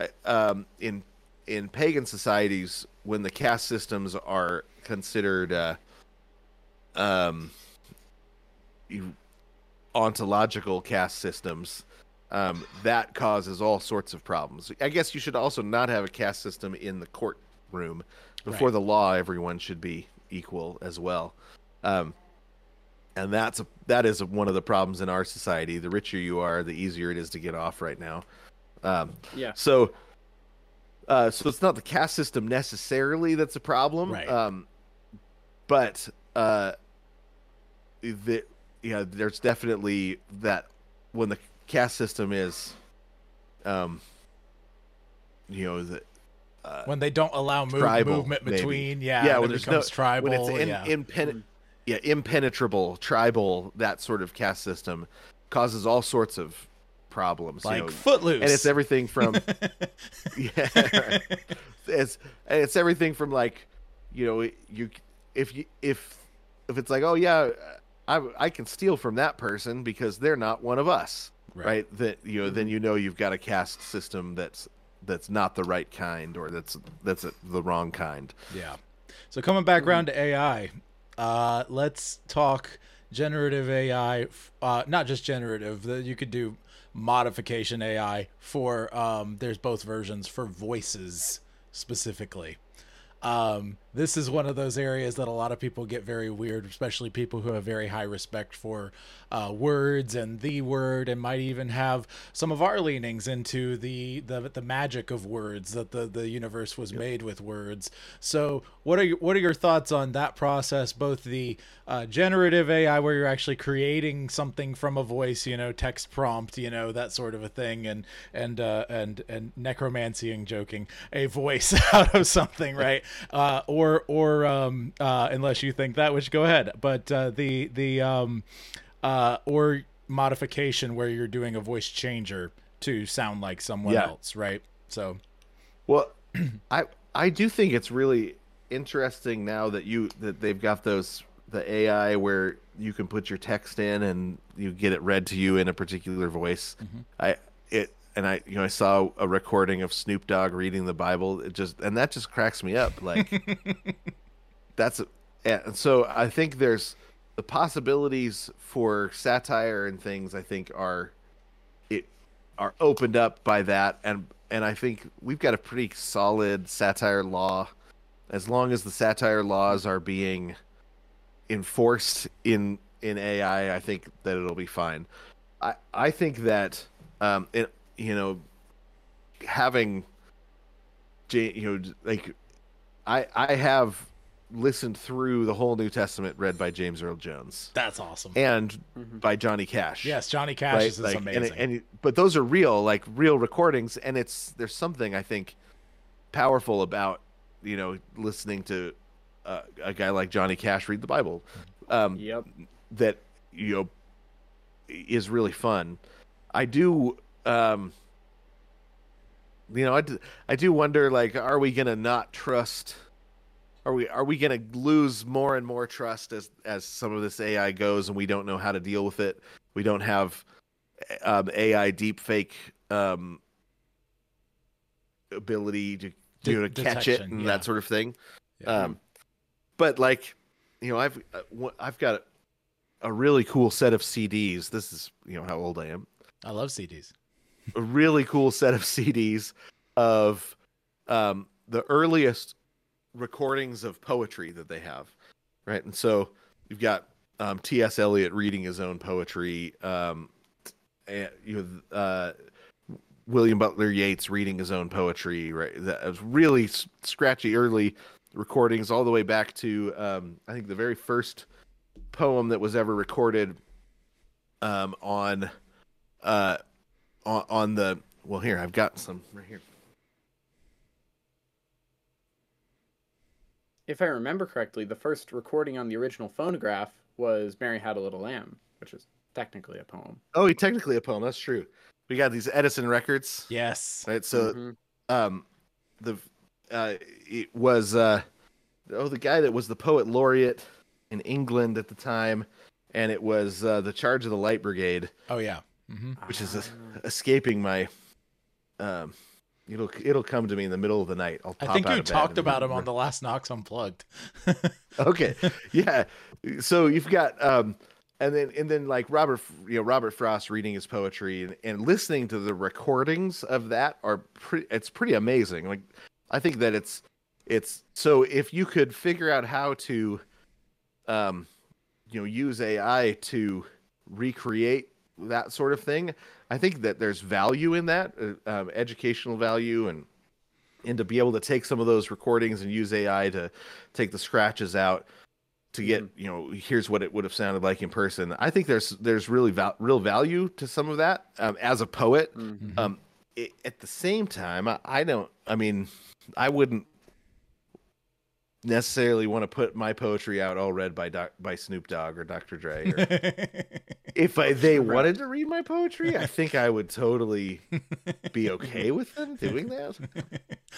uh, um, in in pagan societies when the caste systems are considered uh, um, ontological caste systems, um, that causes all sorts of problems. I guess you should also not have a caste system in the courtroom. Before
Right.
the law, everyone should be equal as well. Um, and that's a, that is one of the problems in our society. The richer you are, the easier it is to get off right now. Um,
Yeah.
so, uh, so it's not the caste system necessarily that's a problem.
Right.
Um, but uh, the yeah, there's definitely that when the caste system is, um, you know, the uh,
when they don't allow move, movement
maybe.
between, yeah,
yeah, when
it
there's
becomes
no
tribal.
when it's in,
yeah.
impen- yeah, impenetrable, tribal, that sort of caste system causes all sorts of problems. you
like
know,
Footloose,
and it's everything from yeah, right. it's it's everything from like, you know, you if you if if it's like, oh yeah, I I can steal from that person because they're not one of us,
Right.
right? That you know, then mm-hmm. you know you've got a caste system that's that's not the right kind or that's that's the wrong kind.
Yeah. So coming back around to AI, uh, let's talk generative AI. Uh, not just generative. You could do modification AI for. Um, there's both versions for voices specifically. Um, this is one of those areas that a lot of people get very weird, especially people who have very high respect for uh, words and the word, and might even have some of our leanings into the the, the magic of words that the, the universe was made with words. So, what are your, what are your thoughts on that process? Both the uh, generative AI, where you're actually creating something from a voice, you know, text prompt, you know, that sort of a thing, and and uh, and and necromancying, joking, a voice out of something, right? Uh, or or um, uh, unless you think that, which go ahead. But uh, the the um, uh, or modification where you're doing a voice changer to sound like someone
Yeah.
else, right? So
Well, I I do think it's really interesting now that you that they've got those the AI where you can put your text in and you get it read to you in a particular voice. I it and I you know I saw a recording of Snoop Dogg reading the Bible. It just and that just cracks me up. Like that's and so I think there's the possibilities for satire and things. I think are it are opened up by that and and I think we've got a pretty solid satire law as long as the satire laws are being enforced in in AI I think that it'll be fine. I I think that um it you know having J- you know like I I have listened through the whole New Testament read by James Earl Jones
that's awesome.
and by Johnny Cash
yes, Johnny Cash
right?
is
Like,
amazing.
And, and but those are real, like real recordings, and it's there's something I think powerful about you know listening to uh, a guy like Johnny Cash read the Bible, um,
Yep.
that you know is really fun. I do, um, you know, I do, I do wonder like, are we gonna not trust? Are we are we gonna lose more and more trust as as some of this AI goes, and we don't know how to deal with it? We don't have um, AI deepfake um, ability to
De-
you know, to catch it and
yeah.
that sort of thing.
Yeah.
Um, but like, you know, I've uh, I've got a really cool set of CDs. This is you know how old I am.
I love CDs.
A really cool set of CDs of um, the earliest recordings of poetry that they have, right? And so you've got um, T.S. Eliot reading his own poetry. Um, and you have, uh, William Butler Yeats reading his own poetry. Right, that was really scratchy early recordings, all the way back to um, I think the very first poem that was ever recorded um, on uh, on, on the well, here I've got some right here.
If I remember correctly, the first recording on the original phonograph was "Mary Had a Little Lamb," which is technically a poem.
Oh, he technically a poem. That's true. We got these Edison records,
Yes.
right? So,
Mhm.
um, the uh, it was uh, oh the guy that was the poet laureate in England at the time, and it was uh, the Charge of the Light Brigade.
Oh yeah. Hmm
which is escaping my um it'll it'll come to me in the middle of the night. I'll
I think you talked about him on the last Knox Unplugged.
okay. Yeah. So you've got um and then and then like robert you know robert frost reading his poetry and, and listening to the recordings of that are pretty it's pretty amazing. Like i think that it's it's so if you could figure out how to um you know use ai to recreate that sort of thing. I think that there's value in that uh, um, educational value and and to be able to take some of those recordings and use ai to take the scratches out to get you know here's what it would have sounded like in person. I think there's there's really val- real value to some of that um, as a poet.
Mhm.
um i at the same time I, I don't i mean i wouldn't necessarily want to put my poetry out all read by doc, by snoop dogg or dr dre or if I, they
Right.
wanted to read my poetry i think i would totally be okay with them doing that.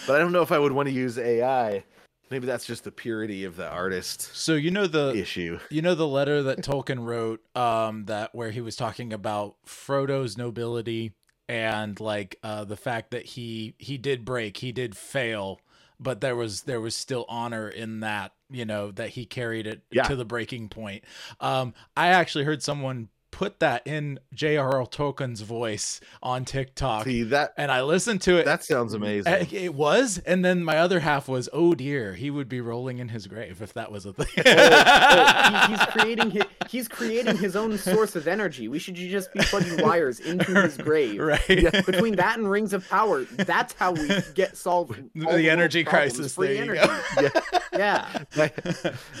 But i don't know if i would want to use ai maybe that's just the purity of the artist
so you know the
issue.
You know the letter that Tolkien wrote, um, that where he was talking about Frodo's nobility and like uh, the fact that he he did break, he did fail, but there was there was still honor in that, you know, that he carried it
Yeah.
to the breaking point. Um, I actually heard someone put that in J.R.R. Tolkien's voice on TikTok,
see that
and I listened to it.
that sounds amazing
It was, and then my other half was, "Oh dear, he would be rolling in his grave if that was a thing."
Oh, he, he's creating his, he's creating his own source of energy. We should just be plugging wires into his grave.
right?
Between that and Rings of Power, that's how we get solved all
The energy crisis,
Free
there you
energy.
go.
Yeah.
I,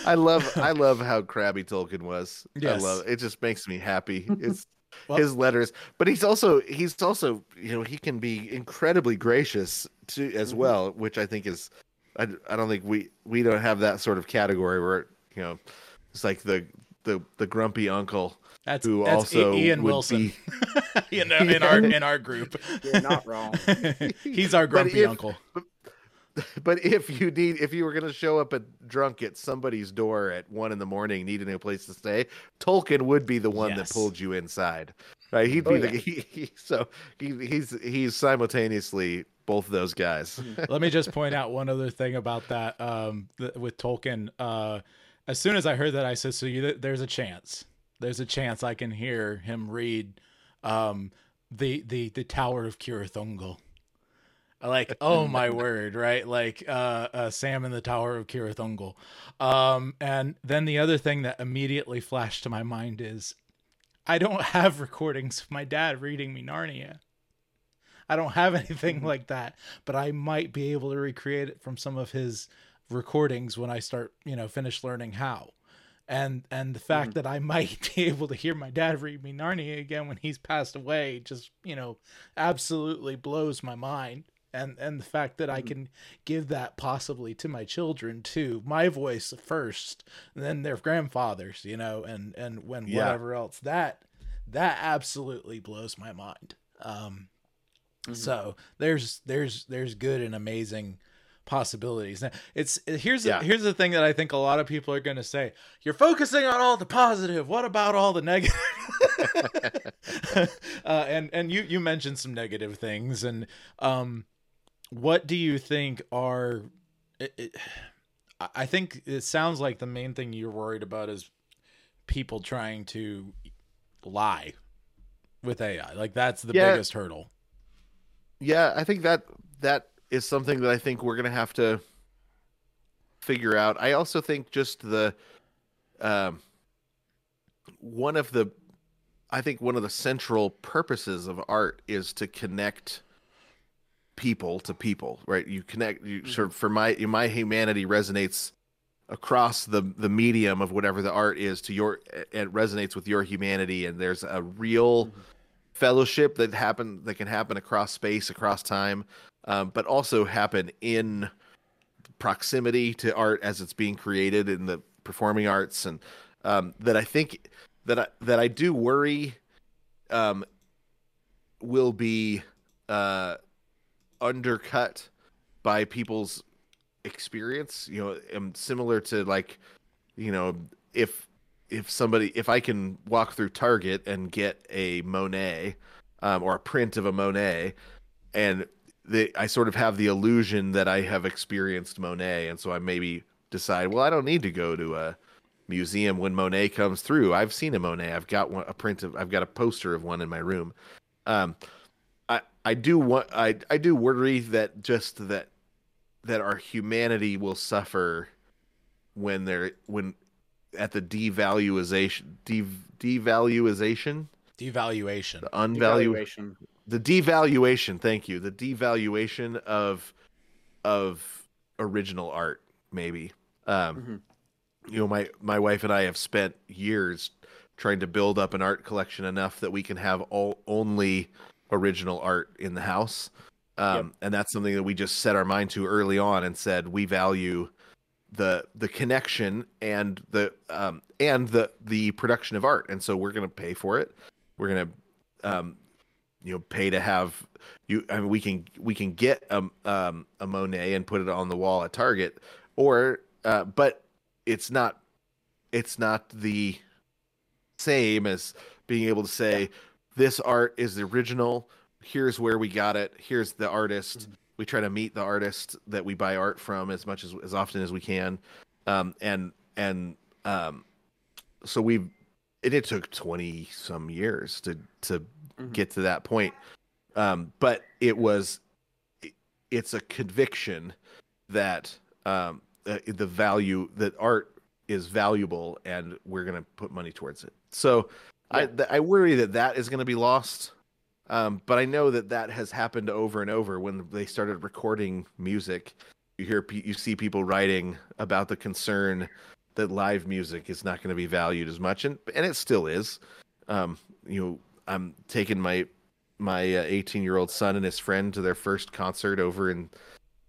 I love I love how crabby Tolkien was. I
Yes.
love it. Just makes me happy. It's
Well-
his letters, but he's also he's also you know he can be incredibly gracious to as
Mm-hmm.
well, which I think is I, I don't think we we don't have that sort of category where you know it's like the the the grumpy uncle
That's,
who
that's
also
Ian
would
Wilson,
be-
you know, in our in our group.
You're not wrong.
He's our grumpy
if-
uncle.
But if you need, if you were going to show up at drunk at somebody's door at one in the morning, needing a place to stay, Tolkien would be the one
Yes.
that pulled you inside, right? He'd be
Oh,
the he, he, so he, he's he's simultaneously both those guys.
Let me just point out one other thing about that um, th- with Tolkien. Uh, as soon as I heard that, I said, "So you, there's a chance. There's a chance I can hear him read um, the the the Tower of Cirith Ungol." Like, oh my word, right? Like uh, uh, Sam in the Tower of Cirith Ungol. Um, and then the other thing that immediately flashed to my mind is, I don't have recordings of my dad reading me Narnia. I don't have anything like that, but I might be able to recreate it from some of his recordings when I start, you know, finish learning how. And and the fact that I might be able to hear my dad read me Narnia again when he's passed away just, you know, absolutely blows my mind. And and the fact that I can give that possibly to my children too, my voice first, and then their grandfathers, you know, and and when
Yeah.
whatever else that that absolutely blows my mind. Um, so there's there's there's good and amazing possibilities. Now, it's here's
Yeah.
the, here's the thing that I think a lot of people are going to say. You're focusing on all the positive. What about all the negative? uh, and and you you mentioned some negative things. And um, what do you think are? It, it, I- think it sounds like the main thing you're worried about is people trying to lie with AI. Like that's the
Yeah.
biggest hurdle.
Yeah, I think that that is something that I think we're gonna have to figure out. I also think just the um one of the I think one of the central purposes of art is to connect people to people, right? You connect you sort of for my my humanity resonates across the the medium of whatever the art is to your it resonates with your humanity and there's a real fellowship that happen that can happen across space, across time, um, but also happen in proximity to art as it's being created in the performing arts, and um, that I think that I, that I do worry um, will be uh, undercut by people's experience. You know, and similar to like, you know, if if somebody if I can walk through Target and get a Monet um, or a print of a Monet, and the, I sort of have the illusion that I have experienced Monet, and so I maybe decide, well, I don't need to go to a museum when Monet comes through. I've seen a Monet. I've got one, a print of. I've got a poster of one in my room. Um, I I do want I I do worry that just that that our humanity will suffer when they're when at the devaluation de, devaluation
Devaluation.
the unvalue
Evaluation.
the devaluation thank you the devaluation of of original art maybe um
Mhm.
you know my my wife and i have spent years trying to build up an art collection enough that we can have all only original art in the house. Um and that's something that we just set our mind to early on and said we value the the connection and the um and the the production of art. And so we're going to pay for it. We're going to um you know pay to have you i mean we can we can get a um a monet and put it on the wall at target or uh but it's not it's not the same as being able to say this art is the original. Here's where we got it. Here's the artist. We try to meet the artist that we buy art from as much as as often as we can. Um and and um so we it, it took 20 some years to to
Mhm.
get to that point. Um but it was it- it's a conviction that um uh, the value that art is valuable and we're going to put money towards it. So i th- i worry that that is going to be lost um but i know that that has happened over and over when they started recording music. You hear you see people writing about the concern that live music is not going to be valued as much and and it still is. Um you know i'm taking my my 18 year old son and his friend to their first concert over in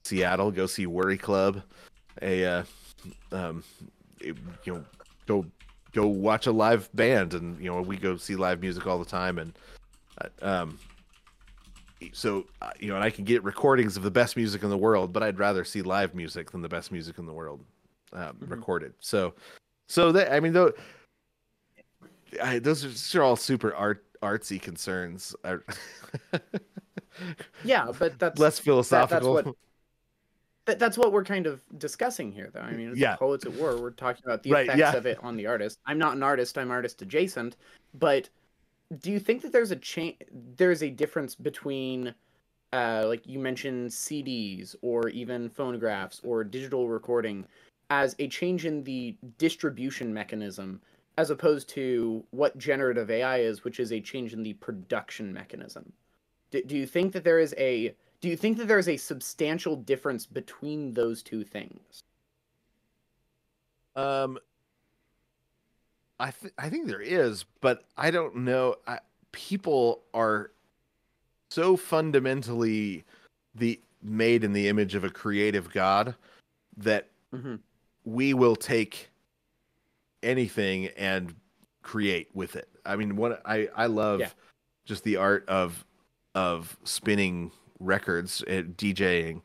seattle go see worry club a uh, um it- you know go go watch a live band and you know we go see live music all the time and uh, um so uh, you know and i can get recordings of the best music in the world but i'd rather see live music than the best music in the world um,
Mhm.
recorded. So so that i mean though I, those are, these are all super art artsy concerns.
Yeah, but that's
less
that-
philosophical
that's what that, that's what we're kind of discussing here, though. I mean, it's
Yeah.
poets at war. We're talking about the
Right,
effects
yeah.
of it on the artist. I'm not an artist. I'm artist adjacent. But do you think that there's a change? There's a difference between, uh, like you mentioned, CDs or even phonographs or digital recording, as a change in the distribution mechanism, as opposed to what generative AI is, which is a change in the production mechanism. Do, do you think that there is a do you think that there is a substantial difference between those two things?
Um, I th- I think there is, but I don't know. I, people are so fundamentally the made in the image of a creative God that
Mhm.
we will take anything and create with it. I mean, what I I love
Yeah.
just the art of of spinning records, and DJing,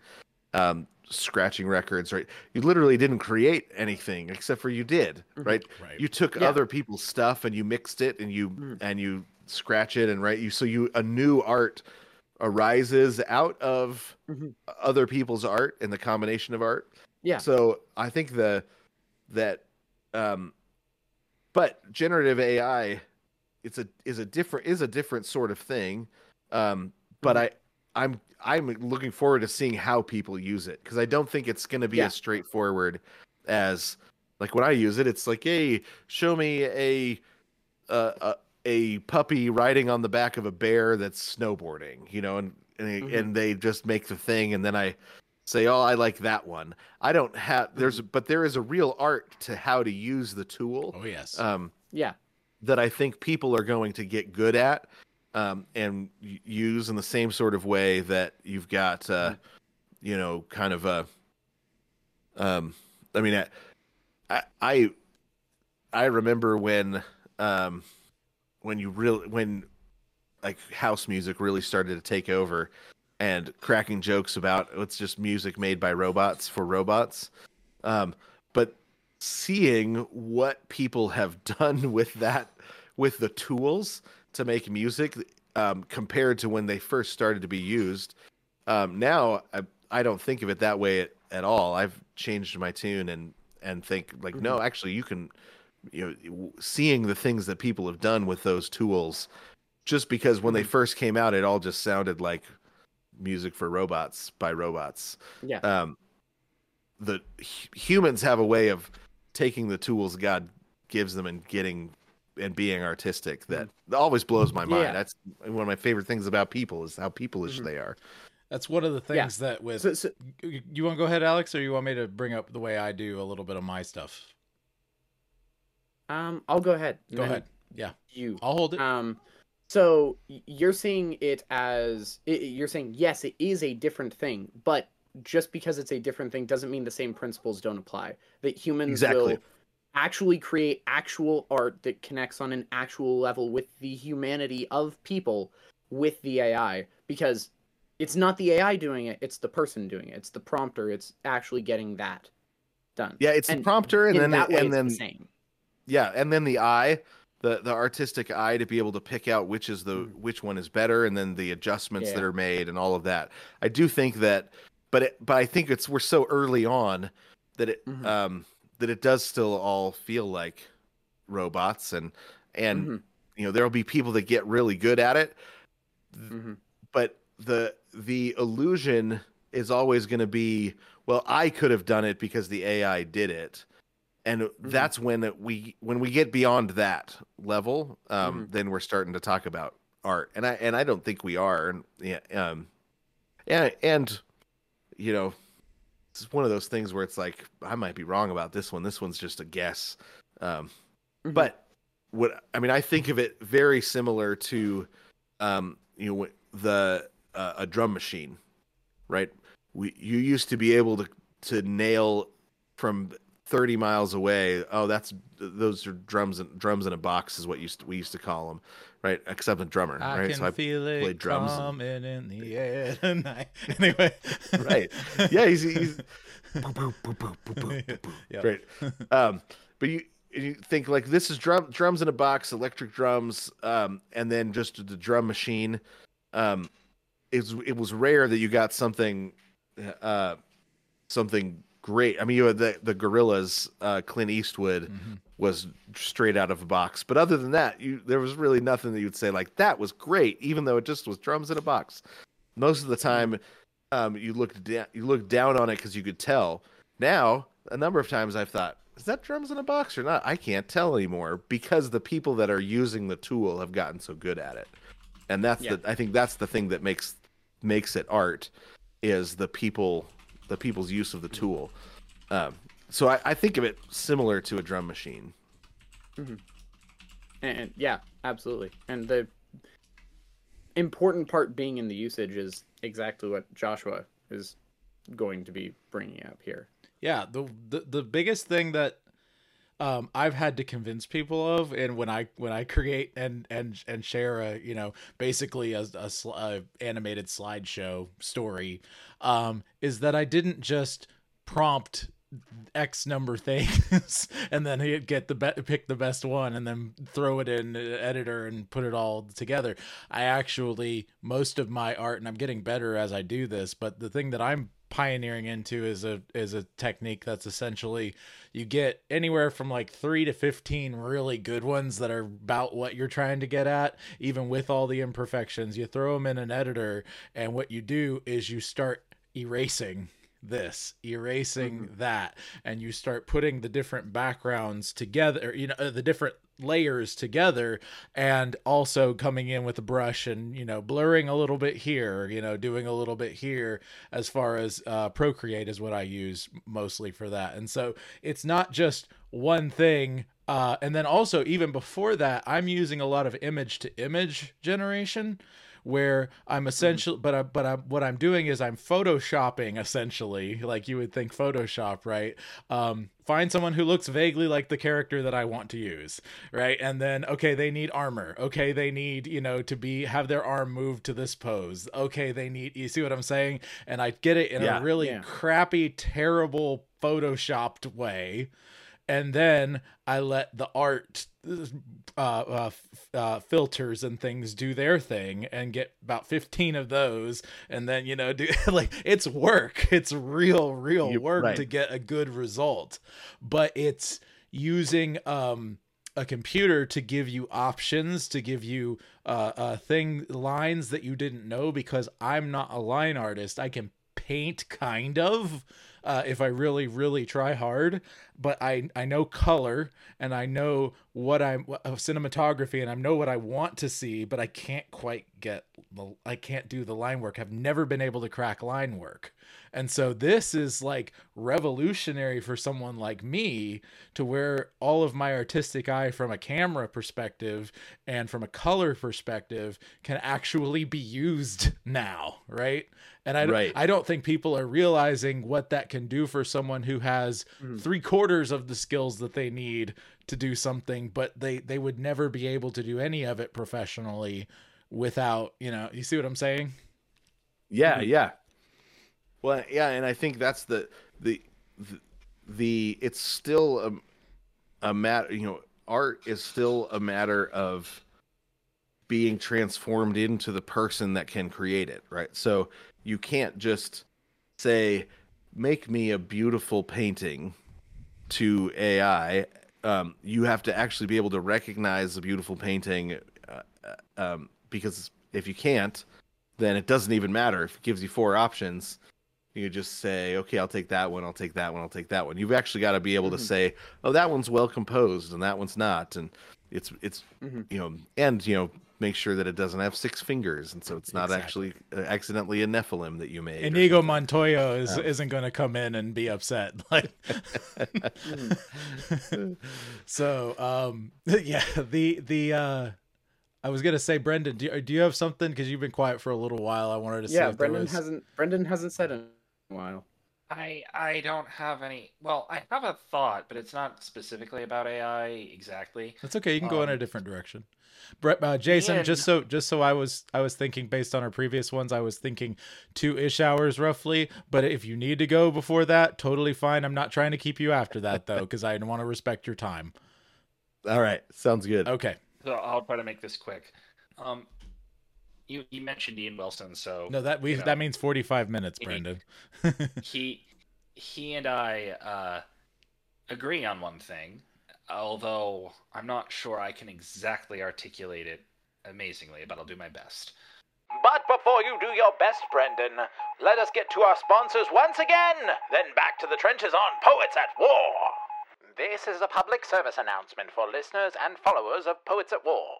um, scratching records. Right, you literally didn't create anything except for you did.
Mhm.
Right,
Right.
you took
Yeah.
other people's stuff and you mixed it and you
Mhm.
and you scratch it and right you so you a new art arises out of
Mhm.
other people's art and the combination of art
Yeah.
so i think the that um but generative ai it's a is a different is a different sort of thing um but
Mm-hmm.
i i'm i'm looking forward to seeing how people use it because i don't think it's going to be
Yeah.
as straightforward as like when i use it it's like hey show me a a, a, a puppy riding on the back of a bear that's snowboarding you know and and,
Mhm.
and they just make the thing and then i say oh i like that one i don't have there's but there is a real art to how to use the tool
Oh yes.
um
Yeah.
that I think people are going to get good at. Um, and use in the same sort of way that you've got, uh, you know, kind of a. Um, I mean, I, I, I, remember when, um, when you really when, like house music really started to take over, and cracking jokes about it's just music made by robots for robots, um, but seeing what people have done with that with the tools to make music um, compared to when they first started to be used. Um, now I, I don't think of it that way at, at all. I've changed my tune and and think like no actually you can you know seeing the things that people have done with those tools just because when they first came out it all just sounded like music for robots by robots.
Yeah.
um the hu- humans have a way of taking the tools god gives them and getting and being artistic that always blows my mind
Yeah.
that's one of my favorite things about people is how peopleish
Mhm.
they are
That's one of the
Yeah.
things that with
So, so,
you you want to go ahead, Alex, or you want me to bring up the way I do a little bit of my stuff?
um, I'll go ahead.
Go ahead. Yeah,
You.
I'll hold it.
Um, so you're seeing it as you're saying yes, it is a different thing, but just because it's a different thing doesn't mean the same principles don't apply. That humans
Exactly.
will actually create actual art that connects on an actual level with the humanity of people with the AI because it's not the AI doing it, it's the person doing it. It's the prompter. It's actually getting that done.
yeah it's the
And
prompter and then
that way,
and then
the same.
yeah and then the eye the the artistic eye to be able to pick out which is the which one is better and then the adjustments that
Mm.
Are made and all of that i do think that but it, but i think it's we're so early on that it
Mhm.
um that it does still all feel like robots and and
Mhm.
you know there'll be people that get really good at it
Mhm.
but the the illusion is always going to be well i could have done it because the ai did it and
Mm-hmm.
that's when we when we get beyond that level um
Mhm.
then we're starting to talk about art and i and i don't think we are and yeah um and and you know it's one of those things where it's like i might be wrong about this one this one's just a guess um
Mhm.
but what I mean, I think of it very similar to, um, you know, the uh, a drum machine, right? We you used to be able to to nail from thirty miles away. Oh, that's those are drums and drums in a box is what used to, we used to call them, right? Except a drummer,
I
right? So
feel
played
it
drums and-
in the air tonight. Anyway,
right. Yeah, he's, he's boop, boop, boop, boop, boop, boop, boop, boop.
Yep.
Great. Um, but you you think like this is drum drums in a box, electric drums, um, and then just the drum machine. Um, it's it was rare that you got something, uh, something great. I mean, you had the the Gorillaz, uh, Clint Eastwood
Mhm.
was straight out of a box. But other than that, you there was really nothing that you'd say like that was great, even though it just was drums in a box. Most of the time, um, you looked down you looked down on it because you could tell. Now, a number of times I've thought, is that drums in a box or not? I can't tell anymore because the people that are using the tool have gotten so good at it. And that's
Yeah.
the I think that's the thing that makes makes it art is the people the people's use of the tool. Um, so I, I think of it similar to a drum machine.
And, and yeah, absolutely. And the important part being in the usage is exactly what Joshua is going to be bringing up here.
yeah the, the the biggest thing that um i've had to convince people of and when i when i create and and and share a you know basically a, a, sl- a animated slideshow story um is that i didn't just prompt x number things and then get the be- pick the best one and then throw it in the editor and put it all together. I actually most of my art and i'm getting better as i do this but the thing that i'm pioneering into is a is a technique that's essentially you get anywhere from like 3 to 15 really good ones that are about what you're trying to get at even with all the imperfections. You throw them in an editor and what you do is you start erasing this erasing that and you start putting the different backgrounds together you know uh, the different layers together and also coming in with a brush and you know blurring a little bit here you know doing a little bit here as far as uh, procreate is what i use mostly for that. And so it's not just one thing Uh, and then also even before that, I'm using a lot of image to image generation where I'm essentially, but I, but I, what I'm doing is I'm photoshopping essentially, like you would think Photoshop, right? Um, find someone who looks vaguely like the character that I want to use, right? And then okay, they need armor. Okay, they need you know to be have their arm moved to this pose. Okay, they need you see what I'm saying? And I get it in
Yeah.
a really
Yeah.
crappy, terrible photoshopped way and then I let the art uh, uh, uh, filters and things do their thing and get about 15 of those and then you know do like it's work. It's real real work
right.
to get a good result. But it's using um a computer to give you options to give you uh, uh thing lines that you didn't know because I'm not a line artist. I can paint kind of uh, if I really really try hard but I I know color and I know what I'm of cinematography and I know what I want to see but I can't quite get I can't do the line work. I've never been able to crack line work and so this is like revolutionary for someone like me to where all of my artistic eye from a camera perspective and from a color perspective can actually be used now, right? And I
Right.
I don't think people are realizing what that can do for someone who has
Mhm.
three quarters of the skills that they need to do something, but they they would never be able to do any of it professionally without, you know, you see what I'm saying?
Yeah, yeah. Well, yeah, and I think that's the the the, the it's still a, a matter. You know, art is still a matter of being transformed into the person that can create it, right? So you can't just say, "Make me a beautiful painting" to AI. Um, you have to actually be able to recognize a beautiful painting, uh, uh, um, because if you can't, then it doesn't even matter if it gives you four options. You just say, okay, I'll take that one, I'll take that one, I'll take that one. You've actually got to be able to
Mhm.
say, oh, that one's well composed and that one's not, and it's it's
Mhm.
you know, and you know, make sure that it doesn't have six fingers, and so it's not
Exactly.
actually uh, accidentally a Nephilim that you made. or
Inigo. Montoya is
Um,
isn't going to come in and be upset. Like, so um, yeah, the the uh, I was gonna say, Brendan, do you, do you have something? Because you've been quiet for a little while. I wanted to see.
yeah, Brendan
was...
hasn't Brendan hasn't said in a while.
I I don't have any. Well, I have a thought, but it's not specifically about AI exactly.
That's okay. You can go in a
Um,
different direction. Brett, uh, Jason,
Ian-
just so just so I was I was thinking based on our previous ones, I was thinking two ish hours roughly. But if you need to go before that, totally fine. I'm not trying to keep you after that though, because I want to respect your time.
All right, sounds good.
Okay.
So I'll try to make this quick. Um, you you mentioned Ian Wilson, so
No, that we
you know,
that means 45 minutes,
Ian-
Brendan.
he he and I uh, agree on one thing, although I'm not sure I can exactly articulate it amazingly, but I'll do my best.
But before you do your best, Brendan, let us get to our sponsors once again, then back to the trenches on Poets at War. This is a public service announcement for listeners and followers of Poets at War.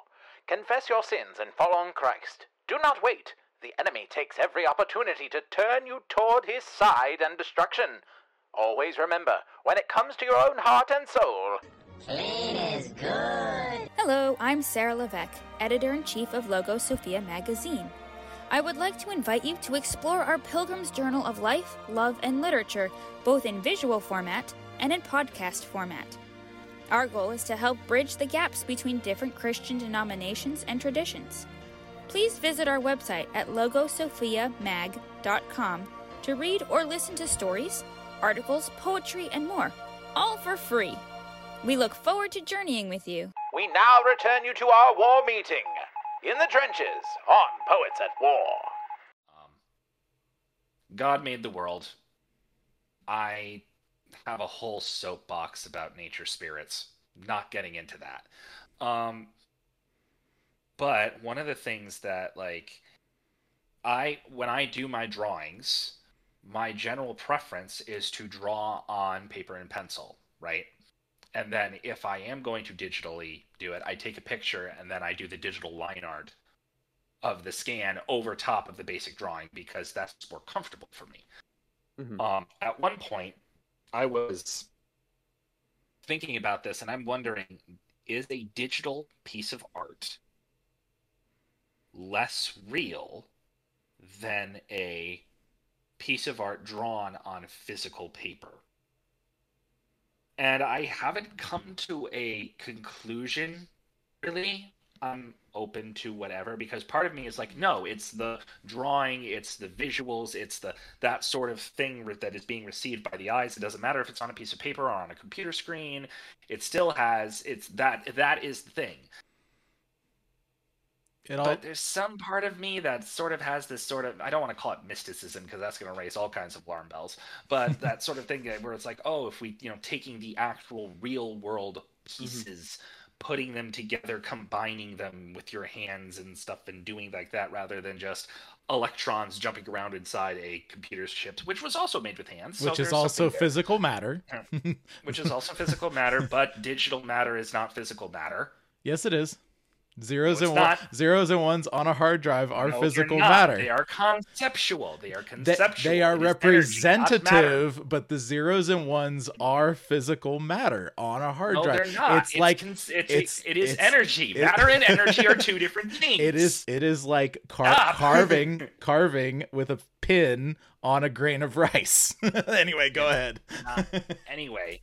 Confess your sins and follow on Christ. Do not wait. The enemy takes every opportunity to turn you toward his side and destruction. Always remember, when it comes to your own heart and soul,
Hello, I'm Sarah Levesque, editor in chief of LogoSophia magazine. I would like to invite you to explore our Pilgrim's Journal of Life, Love, and Literature, both in visual format and in podcast format. Our goal is to help bridge the gaps between different Christian denominations and traditions. Please visit our website at logosophiamag.com to read or listen to stories, articles, poetry, and more, all for free. We look forward to journeying with you.
we now return you to our war meeting in the trenches on Poets at War.
Um, God made the world. I have a whole soapbox about nature spirits. Not getting into that. Um, but one of the things that like I when I do my drawings, my general preference is to draw on paper and pencil, right? And then if I am going to digitally do it, I take a picture and then I do the digital line art of the scan over top of the basic drawing because that's more comfortable for me.
Mhm.
Um, at one point, I was thinking about this and I'm wondering is a digital piece of art less real than a piece of art drawn on physical paper? And I haven't come to a conclusion really. I'm open to whatever because part of me is like no it's the drawing it's the visuals it's the that sort of thing that is being received by the eyes it doesn't matter if it's on a piece of paper or on a computer screen it still has it's that that is the thing
all
but there's some part of me that sort of has this sort of I don't want to call it mysticism because that's going to raise all kinds of alarm bells. But that sort of thing eh, where it's like, oh, if we you know taking the actual real world mm-hmm. pieces, putting them together, combining them with your hands and stuff, and doing like that rather than just electrons jumping around inside a computer's chip, which was also made with hands, so
which is also
something there.
physical matter.
which is also physical matter, but digital matter is not physical matter.
yes, it is. Zeros
No,
and
it's
one, zeros and ones on a hard drive are
No,
physical matter.
They are conceptual. They are conceptual.
they are
It is energy,
representative, but the zeros and ones are physical matter on a hard
No,
drive.
they're not.
It's, like
cons- it's,
it's-
it is
it's-
energy.
it-
Matter and energy are two different things.
it is it is like car- carving carving with a pin on a grain of rice. anyway, go ahead.
not. anyway.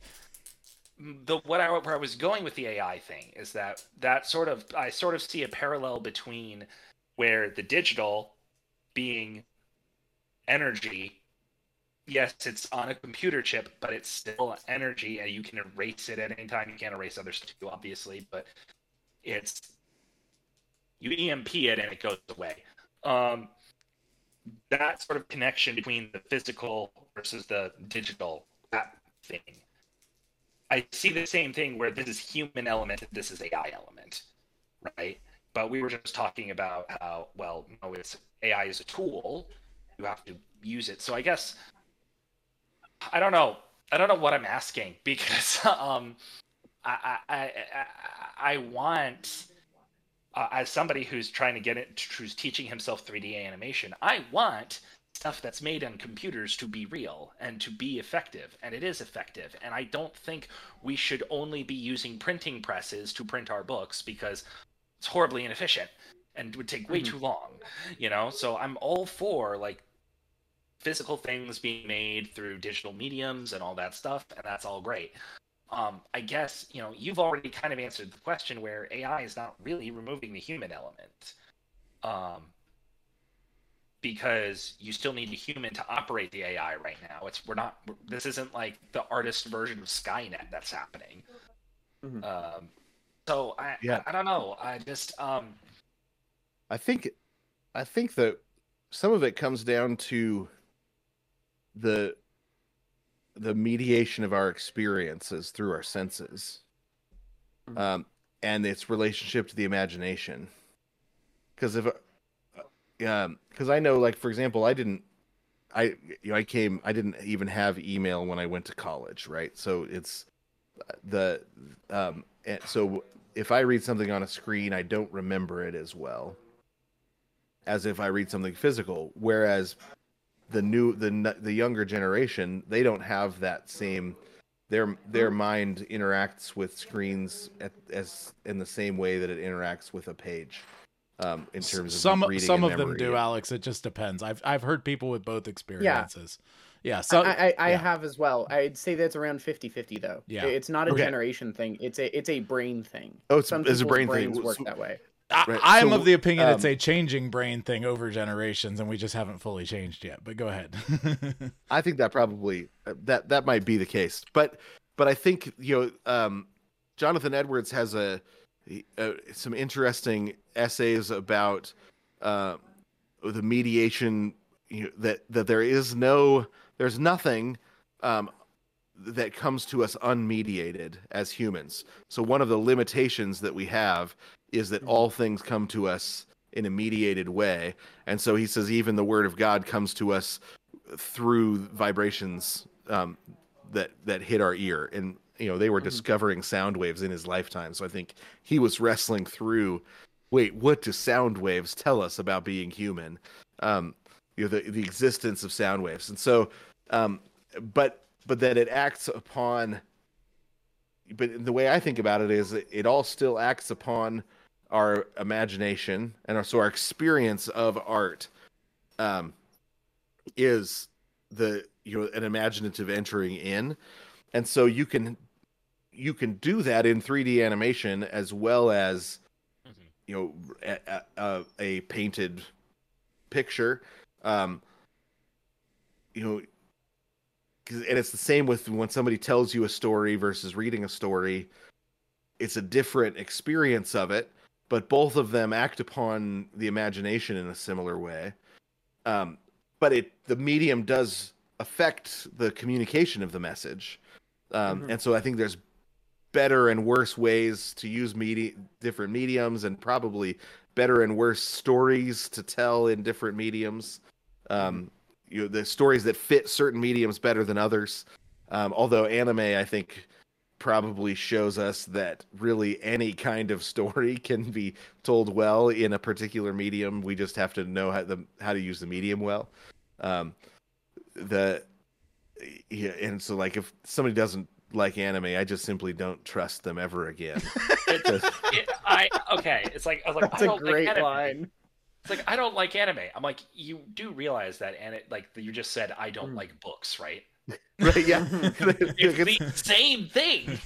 The what I where I was going with the AI thing is that that sort of I sort of see a parallel between where the digital being energy yes it's on a computer chip but it's still energy and you can erase it at any time. You can't erase other stuff too obviously but it's you emp it and it goes away. Um that sort of connection between the physical versus the digital that thing i see the same thing where this is human element this is ai element right? But we were just talking about how well no it's ai is a tool. You have to use it. So i guess i don't know. I don't know what i'm asking because um i i i, I, want uh, as somebody who's trying to get it who's teaching himself 3d animation i want stuff that's made on computers to be real and to be effective and it is effective. And i don't think we should only be using printing presses to print our books because it's horribly inefficient and would take way too long you know? So i'm all for like physical things being made through digital mediums and all that stuff and that's all great. Um, I guess you know you've already kind of answered the question where AI is not really removing the human element, um, because you still need a human to operate the AI right now. It's we're not. We're, this isn't like the artist version of Skynet that's happening.
Mhm.
Um, so I,
Yeah.
I I don't know. I just um
I think I think that some of it comes down to the the mediation of our experiences through our senses.
Mhm.
Um and its relationship to the imagination. Cuz if um cuz I know like for example I didn't I you know I came I didn't even have email when I went to college, right? So it's the um and so if I read something on a screen I don't remember it as well as if I read something physical. Whereas the new the the younger generation, they don't have that same their their mind interacts with screens at, as in the same way that it interacts with a page. Um, in terms of
some
reading
some
and
of them do, Alex. It just depends. I've I've heard people with both experiences. Yeah. so
I, I, I
yeah.
have as well. I'd say that's around 50-50 though.
Yeah.
It's not a
Okay.
generation thing. It's a it's a brain thing.
Oh, it's-
Some
it's a
people's
brain thing.
work
So-
that way.
I,
Right,
I'm
so,
of the opinion it's
um,
a changing brain thing over generations, and we just haven't fully changed yet. But go ahead.
I think that probably uh, that that might be the case, but but I think you know um, Jonathan Edwards has a, uh some interesting essays about uh, the mediation you know, that that there is no there's nothing um, that comes to us unmediated as humans. So one of the limitations that we have is that all things come to us in a mediated way, and so he says even the word of God comes to us through vibrations um, that that hit our ear and you know they were discovering sound waves in his lifetime. So i think he was wrestling through wait what do sound waves tell us about being human? Um you know the, the existence of sound waves. And so um but but that it acts upon but the way I think about it is it, it all still acts upon our imagination and our, so our experience of art um, is the you know an imaginative entering in, and so you can you can do that in 3D animation as well as
Mhm.
you know a, a, a painted picture. Um, you know, 'cause- and it's the same with when somebody tells you a story versus reading a story. It's a different experience of it, but both of them act upon the imagination in a similar way. Um, but it the medium does affect the communication of the message, um,
Mhm.
and so I think there's better and worse ways to use media different mediums and probably better and worse stories to tell in different mediums. Um you know the stories that fit certain mediums better than others. Um although anime i think probably shows us that really any kind of story can be told well in a particular medium. We just have to know how the how to use the medium well. Um the yeah and so like if somebody doesn't like anime i just simply don't trust them ever again
It's, it, I okay. It's like I was like
That's
I
a
don't
great
like anime.
line.
It's like I don't like anime. I'm like you do realize that and it like you just said I don't
Mm.
like books, right?
right yeah
It's
It's-
the same thing.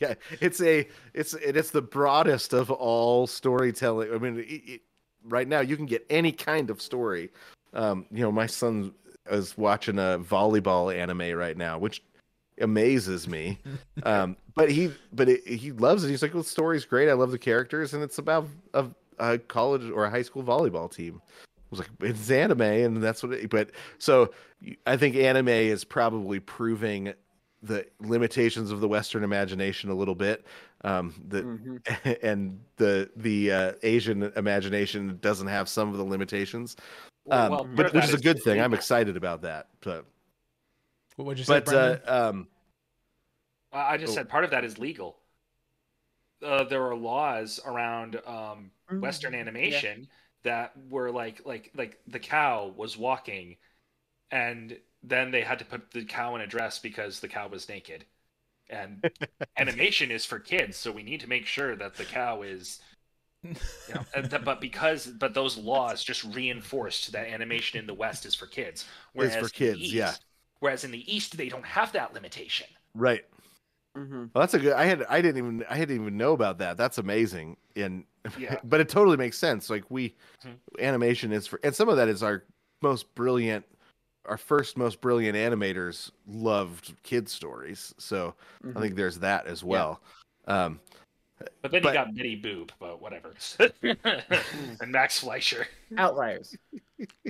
yeah it's a it's it is the broadest of all storytelling i mean it, it, right now you can get any kind of story um you know my son is watching a volleyball anime right now which amazes me um but he but it, he loves it he's like well the story's great i love the characters and it's about a, a college or a high school volleyball team I was like it's anime and that's what it, but so i think anime is probably proving the limitations of the Western imagination a little bit. Um, the
Mhm.
and the the uh, Asian imagination doesn't have some of the limitations, um,
Well,
but which is a good thing. I'm excited about that. But
What would you say,
but uh, um,
I I just
Oh.
said part of that is legal. Uh, there are laws around um,
Mm,
Western
yeah.
animation that were like like like the cow was walking, and then they had to put the cow in a dress because the cow was naked. And animation is for kids, so we need to make sure that the cow is. You know, and th- but because but those laws just reinforced that animation in the West is for kids. Whereas
for
in the
kids, yeah.
East- Whereas in the East they don't have that limitation.
right.
Mhm.
Well, that's a good. I had I didn't even I didn't even know about that. That's amazing. And
Yeah.
but it totally makes sense. Like we
Mhm.
animation is for and some of that is our most brilliant our first most brilliant animators loved kid stories. So
Mhm.
I think there's that as well. Um
But then
But-
you got Betty Boop, but whatever. and Max Fleischer.
Outliers.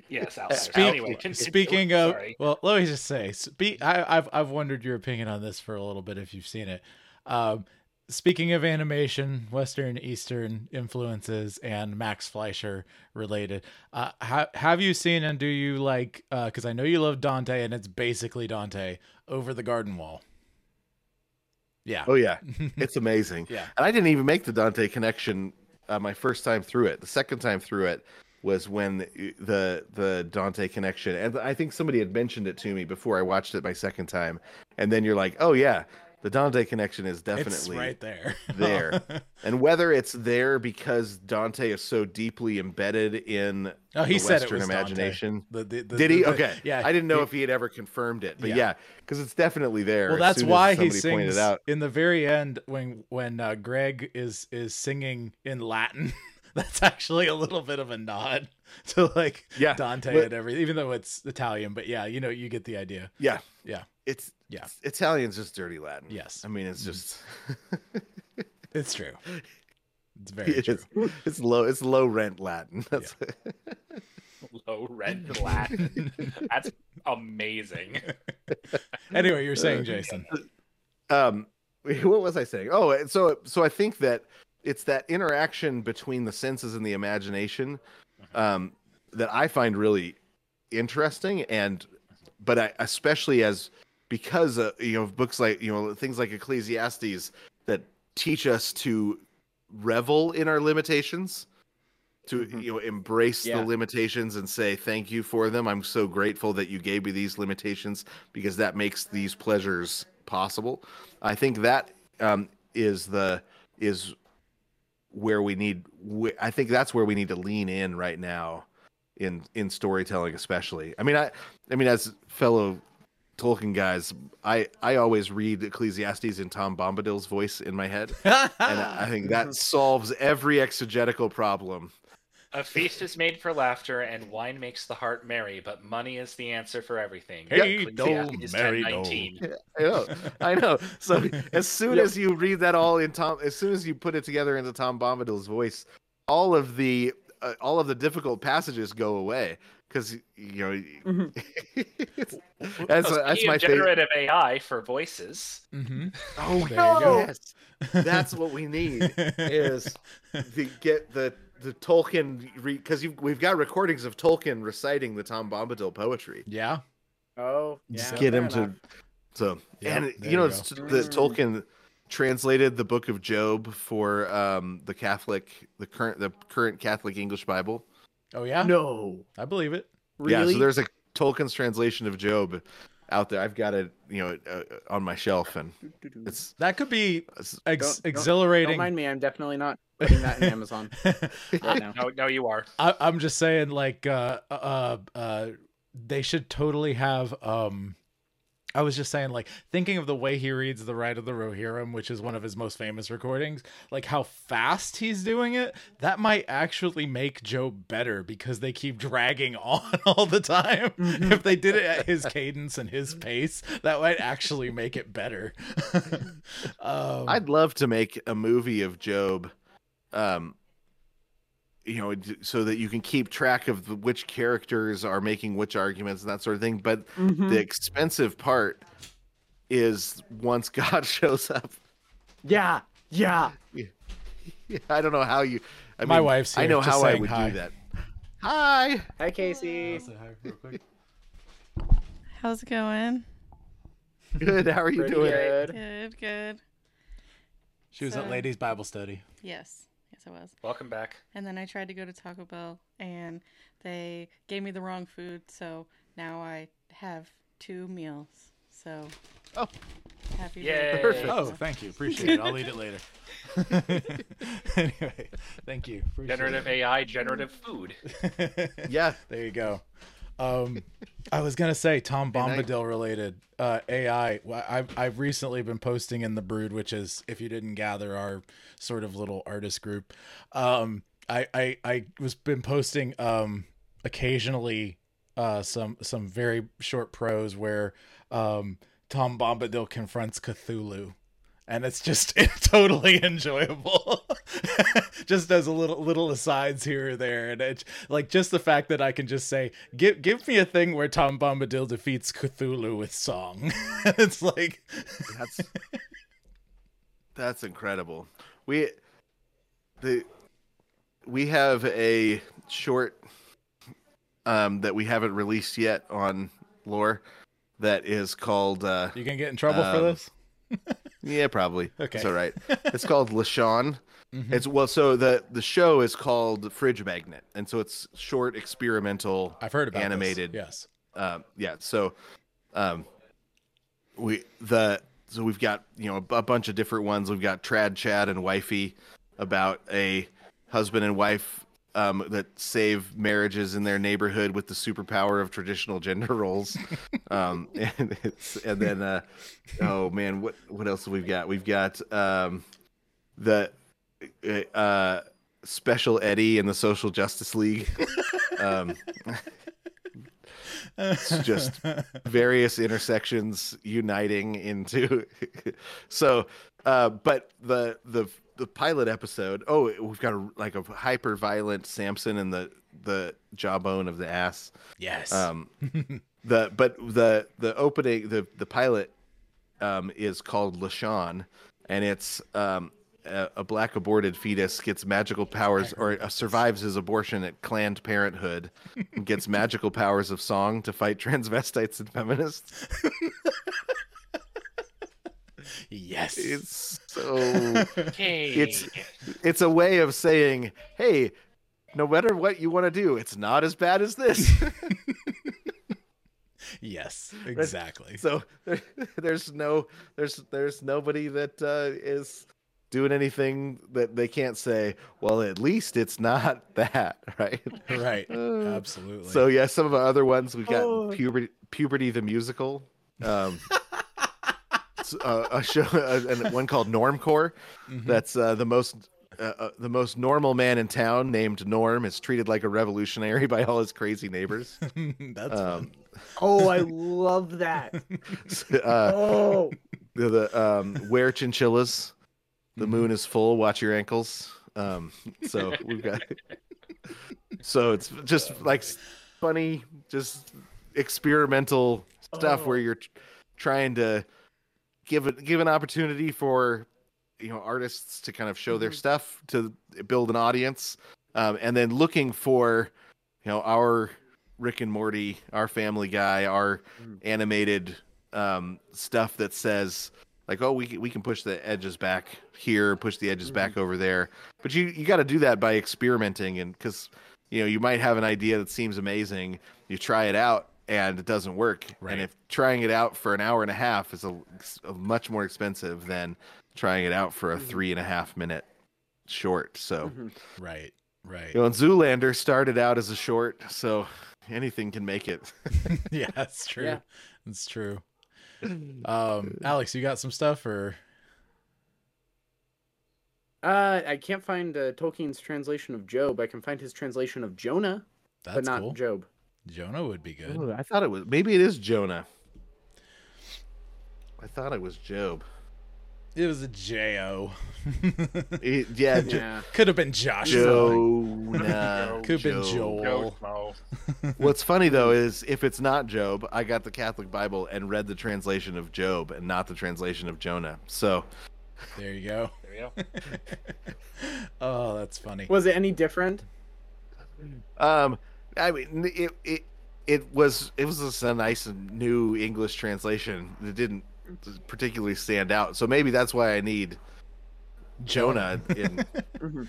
Yes, outsiders.
Speak-
anyway.
Speaking of,
Sorry.
well, let me just say, spe- I, I've I've wondered your opinion on this for a little bit if you've seen it. Um, speaking of animation, Western, Eastern influences, and Max Fleischer related, uh, ha- have you seen and do you like? Because I know you love Dante, and it's basically Dante over the Garden Wall. Yeah.
oh yeah, it's amazing.
yeah.
And I didn't even make the Dante connection uh, my first time through it. The second time through it was when the the Dante connection, and I think somebody had mentioned it to me before I watched it my second time, and then you're like, oh yeah, the Dante connection is
It's
definitely
right there.
there. and whether it's there because Dante is so deeply embedded in
oh, he
the
said it
Western
was
imagination.
The- the- the-
Did he? Okay.
Yeah.
I didn't know
he-
if he had ever confirmed it, but
Yeah.
yeah, because it's definitely there.
well that's why he sings
out.
in the very end when when uh, greg is is singing in latin that's actually a little bit of a nod to like
Yeah,
dante
but-
and everything even though it's italian but yeah you know you get the idea
Yeah.
Yeah.
It's
Yeah.
it's- Italian's just dirty Latin.
Yes.
I mean, it's
Mhm.
just
it's true it's very
it's,
true
it's low it's low rent Latin. That's
Low rent Latin. That's amazing.
anyway you're saying jason
um what was I saying? Oh, so so I think that it's that interaction between the senses and the imagination um that I find really interesting and but I especially as because uh, you know books like you know things like Ecclesiastes that teach us to revel in our limitations to
Mhm.
you know embrace
Yeah.
the limitations and say thank you for them i'm so grateful that you gave me these limitations because that makes these pleasures possible i think that um, is the is where we need. I think that's where we need to lean in right now, in in storytelling, especially. I mean, I I mean, as fellow Tolkien guys, I I always read Ecclesiastes in Tom Bombadil's voice in my head, and I think that solves every exegetical problem.
A feast is made for laughter, and wine makes the heart merry, but money is the answer for everything.
Hey,
Ecclesiastes
no, merry,
10:19.
I know, I know. So as soon
Yep.
as you read that all in Tom, as soon as you put it together into Tom Bombadil's voice, all of the uh, all of the difficult passages go away because you know
Mhm.
that's
Oh,
that's my
of
favorite.
generative AI for voices.
hmm
Oh
There you go.
yes, that's what we need is to get the the Tolkien because you we've got recordings of Tolkien reciting the Tom Bombadil poetry.
yeah.
Oh,
Just
yeah,
get him
fair
to so
Yeah,
and you know
you
it's the
Mm.
Tolkien translated the book of Job for um the Catholic the current the current Catholic English Bible.
Oh yeah.
No,
I believe it.
Really?
Yeah, so there's a Tolkien's translation of Job out there. I've got it, you know, uh, on my shelf and it's,
That could be ex-
Don't- don't-
exhilarating.
Don't mind me. I'm definitely not putting that in Amazon right now.
No, no, you are.
I, I'm just saying, like, uh, uh, uh, they should totally have. Um, I was just saying, like, thinking of the way he reads the Ride of the Rohirrim, which is one of his most famous recordings, like how fast he's doing it. That might actually make Joe better because they keep dragging on all the time. if they did it at his cadence and his pace, that might actually make it better. um,
I'd love to make a movie of Job, um, you know, so that you can keep track of which characters are making which arguments and that sort of thing. But
Mhm.
the expensive part is once God shows up.
Yeah, yeah.
I don't know how you. I
My
mean,
wife's
I know
just
how I would
hi.
do that. Hi.
Hi, Casey.
How's it going?
Good. How are you
Pretty
doing?
good.
Good, good.
she was at ladies' Bible study.
Yes, yes, I was.
Welcome back.
And then I tried to go to Taco Bell, and they gave me the wrong food, so now I have two meals. So,
Oh.
happy
Yay.
birthday.
Perfect.
Oh, thank you. Appreciate it. I'll eat it later. anyway, thank you. Appreciate
Generative AI, generative food.
it.
Yeah.
there you go. Um, I was gonna say Tom Bombadil related uh, AI. I've I've recently been posting in the Brood, which is if you didn't gather our sort of little artist group. Um, I I I was been posting um occasionally uh some some very short prose where um Tom Bombadil confronts Cthulhu. And it's just totally enjoyable. just as a little little asides here or there, and it's like just the fact that I can just say, "Give give me a thing where Tom Bombadil defeats Cthulhu with song." it's like,
That's that's incredible. We the we have a short um that we haven't released yet on Loor that is called uh
you can get in trouble for
Um,
this.
Yeah probably
Okay.
it's all right it's called LaShawn
Mhm.
it's well so the the show is called Fridge Magnet and so it's short experimental
I've heard about this.
animated
Yes.
um yeah so um we the so we've got you know a, a bunch of different ones we've got trad chad and wifey about a husband and wife um that save marriages in their neighborhood with the superpower of traditional gender roles. Um and it's and then uh oh man what what else have we got? We've got um the uh special eddie and the social justice league. Um it's just various intersections uniting into so uh but the the the pilot episode oh we've got a, like a hyper violent samson and the the jawbone of the ass
yes.
um the but the the opening the the pilot um is called lashawn and it's um a, a black aborted fetus gets magical powers or uh, survives his abortion at Planned Parenthood and gets magical powers of song to fight transvestites and feminists.
yes.
It's so
Hey.
It's- it's a way of saying, hey, no matter what you want to do, it's not as bad as this.
yes, exactly.
So there, there's no there's there's nobody that uh, is doing anything that they can't say. Well, at least it's not that, right?
right.
Uh,
Absolutely.
So yeah, some of our other ones we've got
Oh.
puberty, puberty the musical, um, s- uh, a show, uh, and one called Normcore.
Mhm.
That's uh, the most uh, uh, the most normal man in town named Norm is treated like a revolutionary by all his crazy neighbors.
That's
Um,
fun.
Oh, I love that.
uh,
Oh,
the, the um, wear chinchillas. The
Mhm.
moon is full. Watch your ankles. Um, so we've got. so it's just like funny, just experimental stuff where
Oh.
you're tr- trying to give it give an opportunity for you know artists to kind of show their
Mhm.
stuff to build an audience, um, and then looking for you know our Rick and Morty, our Family Guy, our
Mm.
animated um, stuff that says like, oh, we can, we can push the edges back here, push the edges back over there. But you you got to do that by experimenting, and because you know you might have an idea that seems amazing, you try it out and it doesn't work.
Right.
And if trying it out for an hour and a half is a, a much more expensive than trying it out for a
Mhm.
three and a half minute short. So
Mhm.
right. Right.
you know, and Zoolander started out as a short, so anything can make it.
yeah, that's true.
Yeah.
That's true. Um, Alex, you got some stuff or
Uh, I can't find uh, Tolkien's translation of Job. I can find his translation of Jonah,
that's
but not
cool.
Job.
Jonah would be good.
Ooh, I thought it was maybe it is Jonah. I thought it was Job.
It was a J-O.
It- yeah, Jo-
Yeah.
Could have been Josh.
Jonah.
Could have been
Job.
Joel.
What's funny though is if it's not Job, I got the Catholic Bible and read the translation of Job and not the translation of Jonah. So
There you go.
There you go.
oh, that's funny.
Was it any different?
Um, I mean, it it it was it was just a nice new English translation. It didn't particularly stand out, so maybe that's why I need Jonah. In
Mhm.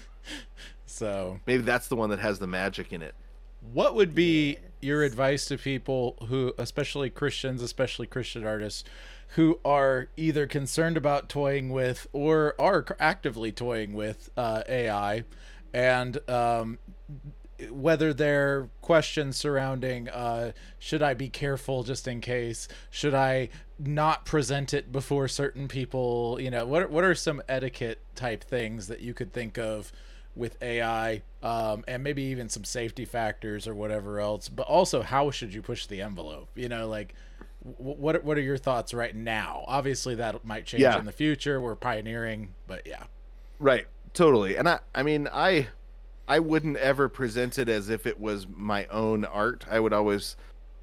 So,
maybe that's the one that has the magic in it.
what would be your advice to people who, especially Christians, especially Christian artists, who are either concerned about toying with or are actively toying with uh, AI, and um, whether they're questions surrounding uh, should I be careful just in case? Should I not present it before certain people? You know, what what are some etiquette type things that you could think of with AI, um, and maybe even some safety factors or whatever else? But also, how should you push the envelope? You know, like what what are your thoughts right now? Obviously, that might change
Yeah.
in the future. We're pioneering, but yeah.
Right. Totally. And I I mean, I I wouldn't ever present it as if it was my own art. I would always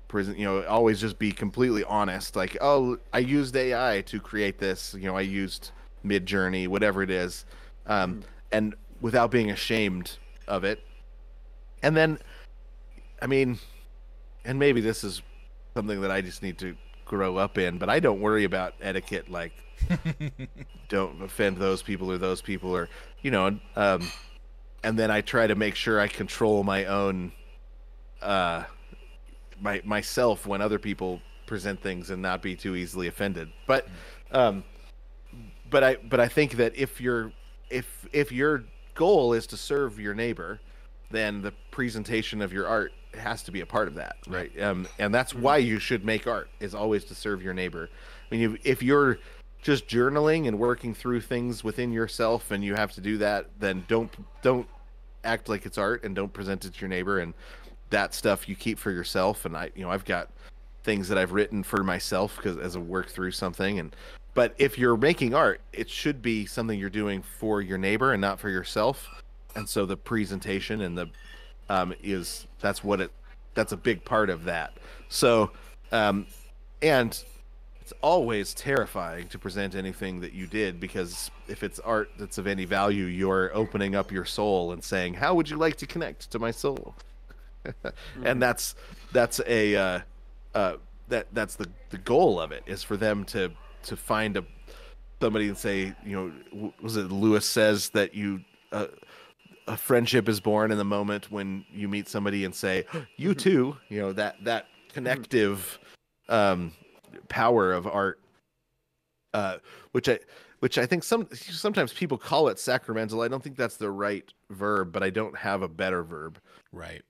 present, you know, always just be completely honest. Like, oh, I used AI to create this. You know, I used Midjourney, whatever it is, um, and without being ashamed of it. And then, I mean, and maybe this is something that I just need to grow up in, but I don't worry about etiquette like don't offend those people or those people or you know um and then i try to make sure i control my own uh my myself when other people present things and not be too easily offended. But um but i but i think that if your if if your goal is to serve your neighbor then the presentation of your art has to be a part of that right? Um and that's why you should make art is always to serve your neighbor. I mean if, if you're just journaling and working through things within yourself and you have to do that then don't don't act like it's art and don't present it to your neighbor and that stuff you keep for yourself. And i you know i've got things that i've written for myself because as a work through something and but if you're making art it should be something you're doing for your neighbor and not for yourself. And so the presentation and the um is that's what it that's a big part of that. So um and it's always terrifying to present anything that you did because if it's art that's of any value, you're opening up your soul and saying, "How would you like to connect to my soul?" And that's that's a uh, uh, that that's the the goal of it is for them to to find a somebody and say, you know, was it Lewis says that you. Uh, a friendship is born in the moment when you meet somebody and say, "You too," you know that that connective um, power of art, uh, which I which I think some sometimes people call it sacramental. I don't think that's the right verb, but I don't have a better verb
Right.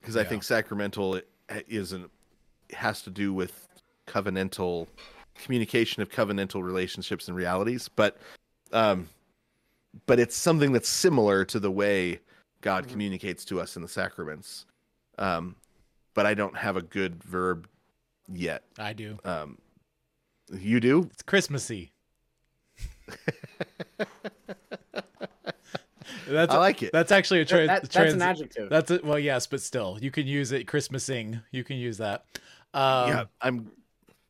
because I think sacramental isn't has to do with covenantal communication of covenantal relationships and realities, but um, but it's something that's similar to the way God
Mhm.
communicates to us in the sacraments. Um, but I don't have a good verb yet.
I do.
Um, you do?
It's Christmassy. that's
I like it.
That's actually a
That-
tra-
that- that's
trans-
an adjective.
That's it. Well, yes, but still, you can use it. Christmasing. You can use that. Um,
yeah, I'm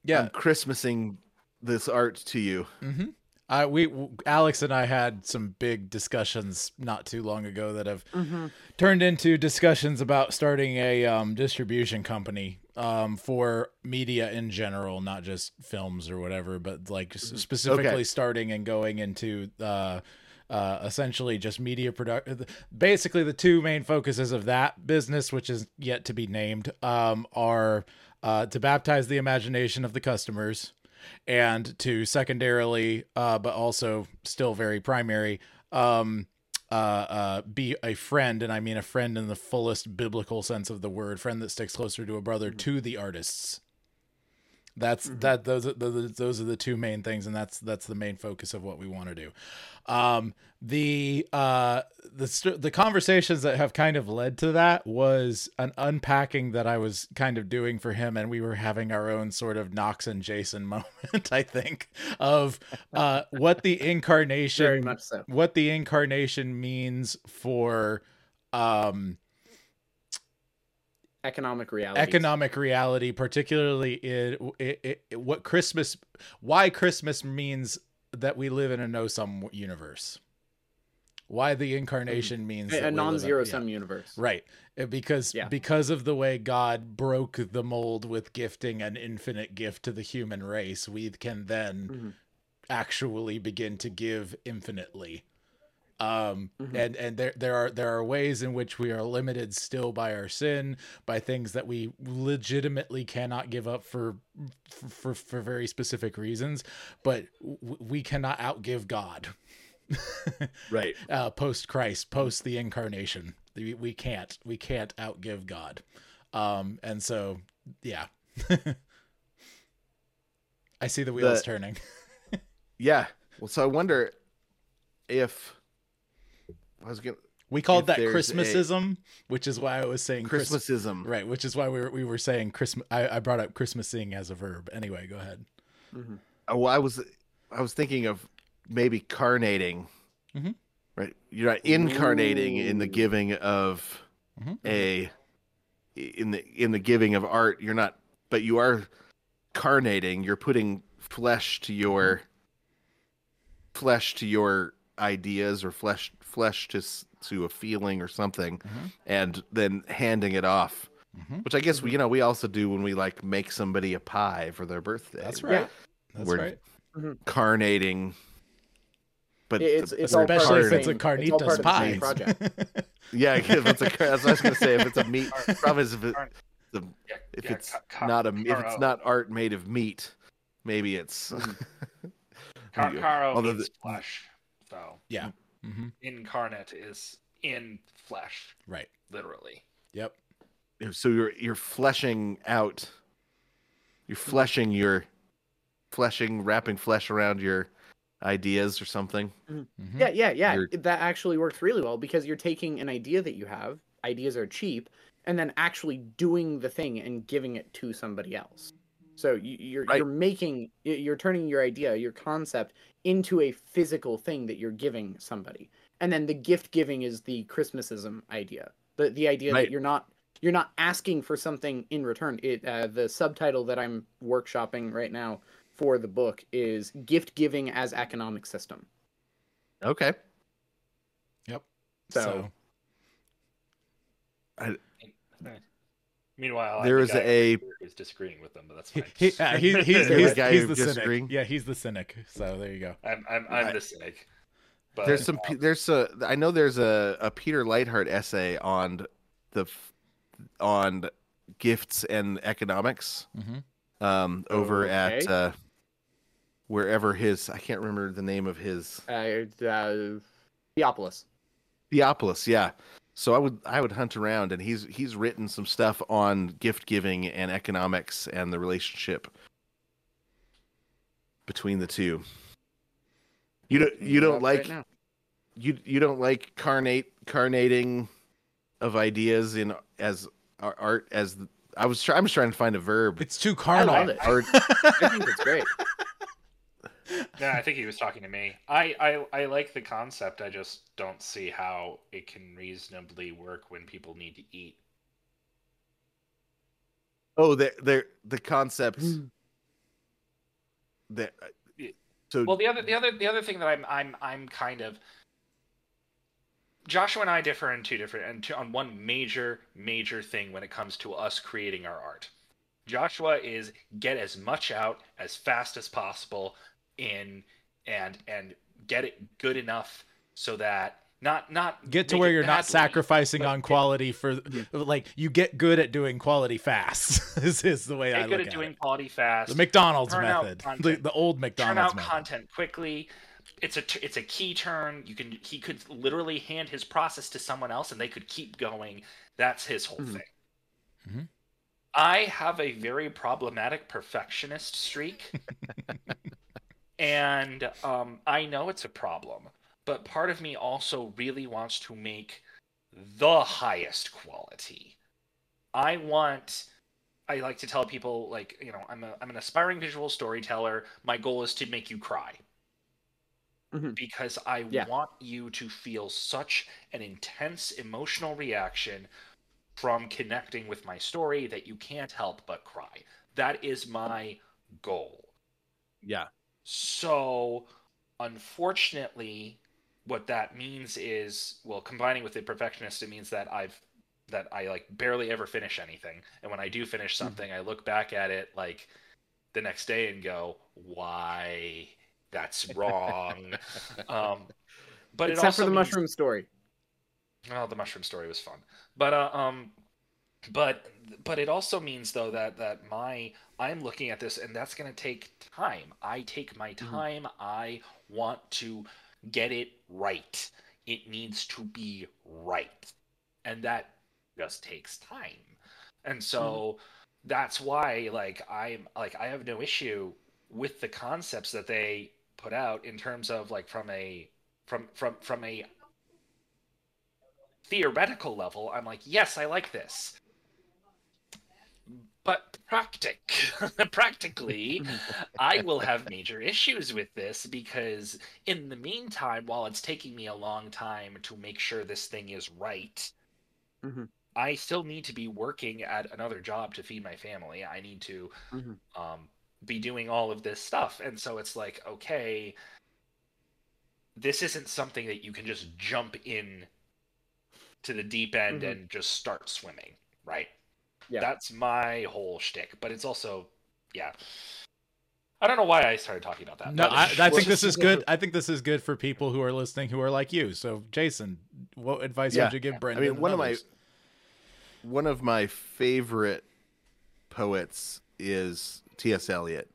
yeah.
I'm Christmasing this art to you.
Mm-hmm. I we w- Alex and I had some big discussions not too long ago that have
Mhm.
turned into discussions about starting a um, distribution company um, for media in general, not just films or whatever, but like specifically
Okay.
starting and going into uh, uh, essentially just media product. Basically, the two main focuses of that business, which is yet to be named, um, are uh, to baptize the imagination of the customers and to secondarily, uh, but also still very primary, um, uh, uh, be a friend, and I mean a friend in the fullest biblical sense of the word, friend that sticks closer to a brother to the artists. That's that those are the, those are the two main things, and that's that's the main focus of what we want to do. Um, the uh, the the conversations that have kind of led to that was an unpacking that I was kind of doing for him, and we were having our own sort of Knox and Jason moment, I think, of uh, what the incarnation
Very much so.
what the incarnation means for um
Economic reality.
economic reality particularly in it, it, what christmas why christmas means that we live in a no sum universe why the incarnation means
A, a
live in-
non-zero
yeah.
sum universe.
right because
Yeah.
because of the way god broke the mold with gifting an infinite gift to the human race we can then
Mhm.
actually begin to give infinitely um
Mhm.
and and there there are there are ways in which we are limited still by our sin by things that we legitimately cannot give up for for for, for very specific reasons but w- we cannot outgive god
Right.
uh post christ post the incarnation we, we can't we can't outgive god um and so yeah i see the wheels
The-
turning
Yeah. Well, so I wonder if I was gonna
we called that
there's a-
christmasism which is why i was saying Christ-
Christmasism.
Right, which is why we were we were saying Christmas. I, I brought up Christmasing as a verb. Anyway, go ahead.
Mhm.
Oh, well, I was I was thinking of maybe carnating.
Mhm.
Right. You're not incarnating in the giving of
Mhm.
a in the in the giving of art. You're not, but you are carnating. You're putting flesh to your flesh to your ideas or flesh flesh to to a feeling or something,
Mhm.
and then handing it off.
Mhm.
Which I guess we, you know we also do when we like make somebody a pie for their birthday.
That's
Yeah.
right. That's
We're-
right.
carnating. But
it's
the-
it's all part of
Especially if it's a
same- it's
carnitas
part of the
pie.
project.
yeah, if it's a that's what I was gonna say. If it's a meat, problem is if, it, the,
Yeah,
if
yeah,
it's
ca- ca-
not a if it's not art made of meat, maybe it's.
Car-
Yeah.
Caro
Although the-
flesh, though.
yeah. Hmm
Incarnate is in flesh,
Right.
literally.
Yep.
so you're you're fleshing out. You're fleshing your, fleshing wrapping flesh around your ideas or something.
Mhm.
Yeah, yeah, yeah.
You're-
That actually works really well because you're taking an idea that you have, ideas are cheap, and then actually doing the thing and giving it to somebody else. So you, you're
Right.
you're making you're turning your idea, your concept into a physical thing that you're giving somebody. And then the gift giving is the Christmasism idea. The the idea
Right.
that you're not you're not asking for something in return. It uh, the subtitle that I'm workshopping right now for the book is gift giving as economic system.
Okay.
Yep.
So-
So,
Meanwhile,
There
I'm
is
the
a-
who's disagreeing with them, but that's
he,
fine.
he, uh, he, he's,
You're the
he's,
guy
he's the cynic.
disagreeing?
Yeah, he's the cynic. So there you go.
I'm I'm, I'm the cynic. But
There's some. pe- There's a. I know there's a, a Peter Leithart essay on the on gifts and economics.
Mhm.
um, over at uh, wherever his I can't remember the name of his
Uh, uh, Theopolis.
Theopolis, yeah. So I would I would hunt around, and he's he's written some stuff on gift giving and economics and the relationship between the two. You don't you don't like
right
you you don't like carnate carnating of ideas in as uh, art as the, I was try, I'm just trying to find a verb.
It's too
I
carnal.
love it.
Art,
I think it's great.
Yeah, I think he was talking to me. I, I I like the concept. I just don't see how it can reasonably work when people need to eat.
oh, the the the concepts that uh, so
Well, the other the other the other thing that I'm I'm I'm kind of Joshua and I differ in two different and two, on one major major thing when it comes to us creating our art. Joshua is get as much out as fast as possible in and and get it good enough so that not not
Get to where you're not sacrificing
but
on
get-
quality for like you get good at doing quality fast. this is the way I
Get
look
good
at
at doing
it.
quality fast.
The McDonald's
turn
method, the, the old McDonald's turn
out
method.
content quickly. It's a it's a key turn. You can he could literally hand his process to someone else and they could keep going. That's his whole
Mhm.
thing.
Mhm.
I have a very problematic perfectionist streak, and um, I know it's a problem. But part of me also really wants to make the highest quality. I want I like to tell people like, you know, I'm a I'm an aspiring visual storyteller. My goal is to make you cry.
Mhm.
Because I
Yeah.
want you to feel such an intense emotional reaction from connecting with my story that you can't help but cry. That is my goal.
yeah.
So, unfortunately, what that means is, well, combining with the perfectionist, it means that I've that I like barely ever finish anything, and when I do finish something, I look back at it like the next day and go, "Why? That's wrong." um, but it
Except for the
means-
mushroom story.
well, the mushroom story was fun, but uh, um, but but it also means though that that my I'm looking at this and that's going to take time. I take my mm-hmm. time. I want to get it right. It needs to be right, and that just takes time. And so mm-hmm. that's why like I'm like I have no issue with the concepts that they put out in terms of like from a from from from a theoretical level, I'm like, yes, I like this. But practic practically, I will have major issues with this because in the meantime, while it's taking me a long time to make sure this thing is right,
Mhm.
I still need to be working at another job to feed my family. I need to
Mhm.
um, be doing all of this stuff. And so it's like, okay, this isn't something that you can just jump in to the deep end
Mhm.
and just start swimming, right?
Yeah.
That's my whole shtick. But it's also, yeah. I don't know why I started talking about that.
No,
but-
I, I think this
this
is
is
good. I think this is good for people who are listening who are like you. So, Jason, what advice
Yeah.
would you give
I
Brendan?
mean, one of my one of my favorite poets is T.S. Eliot,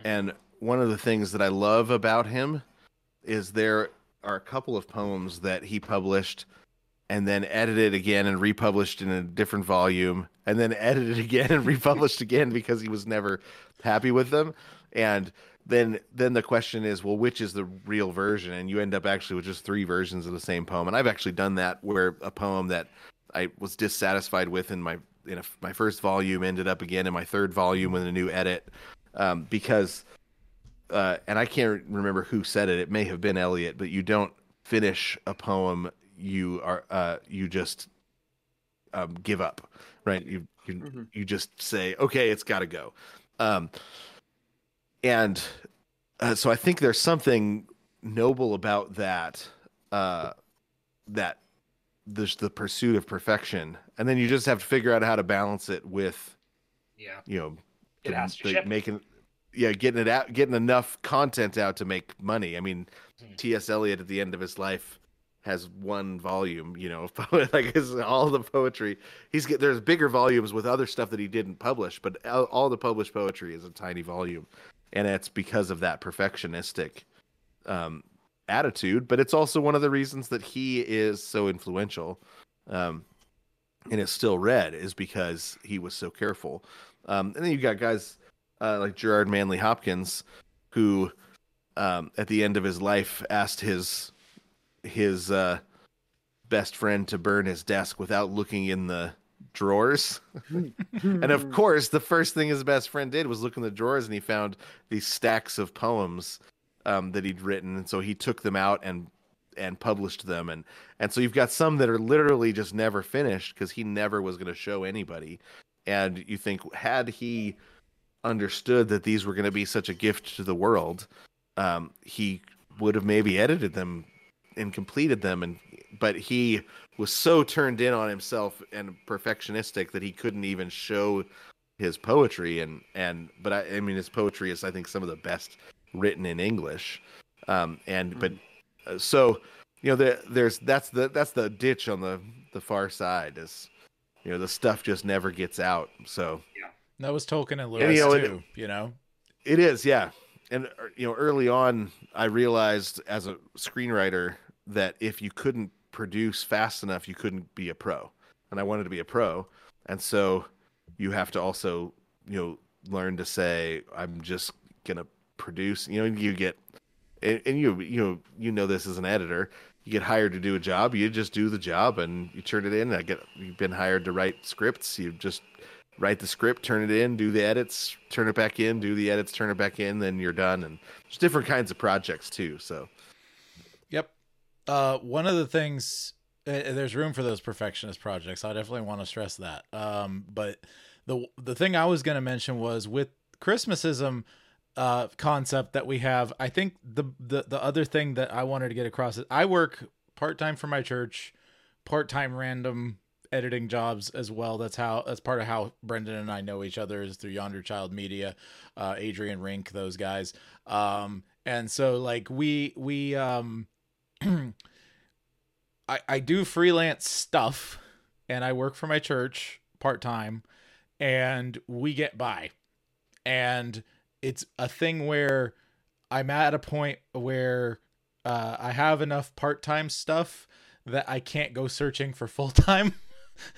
mm-hmm. and one of the things that I love about him is there are a couple of poems that he published and then edited again and republished in a different volume and then edited again and republished again because he was never happy with them and then then the question is well which is the real version and you end up actually with just three versions of the same poem and i've actually done that where a poem that i was dissatisfied with in my in a, my first volume ended up again in my third volume with a new edit um, because uh, and I can't remember who said it. It may have been Eliot, but you don't finish a poem. You are uh, you just um, give up, right? You you,
Mhm.
you just say, okay, it's got to go. Um, and uh, so I think there's something noble about that. Uh, that there's the pursuit of perfection, and then you just have to figure out how to balance it with
yeah,
you know
it has to
the- making yeah getting it out getting enough content out to make money i mean
Hmm.
ts eliot at the end of his life has one volume, you know, like his, all the poetry. He's there's bigger volumes with other stuff that he didn't publish, but all, all the published poetry is a tiny volume, and it's because of that perfectionistic um, attitude. But it's also one of the reasons that he is so influential, um, and is still read is because he was so careful. Um, and then you've got guys uh, like Gerard Manley Hopkins, who um, at the end of his life asked his his uh, best friend to burn his desk without looking in the drawers. and of course, the first thing his best friend did was look in the drawers, and he found these stacks of poems um, that he'd written, and so he took them out and and published them. And and so you've got some that are literally just never finished because he never was going to show anybody. And you think had he understood that these were going to be such a gift to the world um, he would have maybe edited them and completed them and but he was so turned in on himself and perfectionistic that he couldn't even show his poetry and and but I, I mean his poetry is I think some of the best written in English um, and but uh, so you know there there's that's the that's the ditch on the the far side is you know the stuff just never gets out so yeah
That was Tolkien and Lewis
you know, it-
too. You know,
It is, yeah. And uh, you know, early on, I realized as a screenwriter that if you couldn't produce fast enough, you couldn't be a pro. And I wanted to be a pro, and so you have to also, you know, learn to say, "I'm just gonna produce." You know, you get, and, and you you know you know this as an editor. You get hired to do a job, you just do the job, and you turn it in. I get you've been hired to write scripts. You just write the script, turn it in, do the edits, turn it back in, do the edits, turn it back in, then you're done. And there's different kinds of projects too. So.
Uh, one of the things uh, there's room for those perfectionist projects. I definitely want to stress that. Um, but the the thing I was going to mention was with Christmasism uh, concept that we have. I think the, the the other thing that I wanted to get across is I work part time for my church, part time random editing jobs as well. That's how that's part of how Brendan and I know each other is through Yonder Child Media, uh, Adrian Rink, those guys. Um, and so like we we um I, I do freelance stuff and I work for my church part time and we get by. And it's a thing where I'm at a point where uh, I have enough part time stuff that I can't go searching for full time.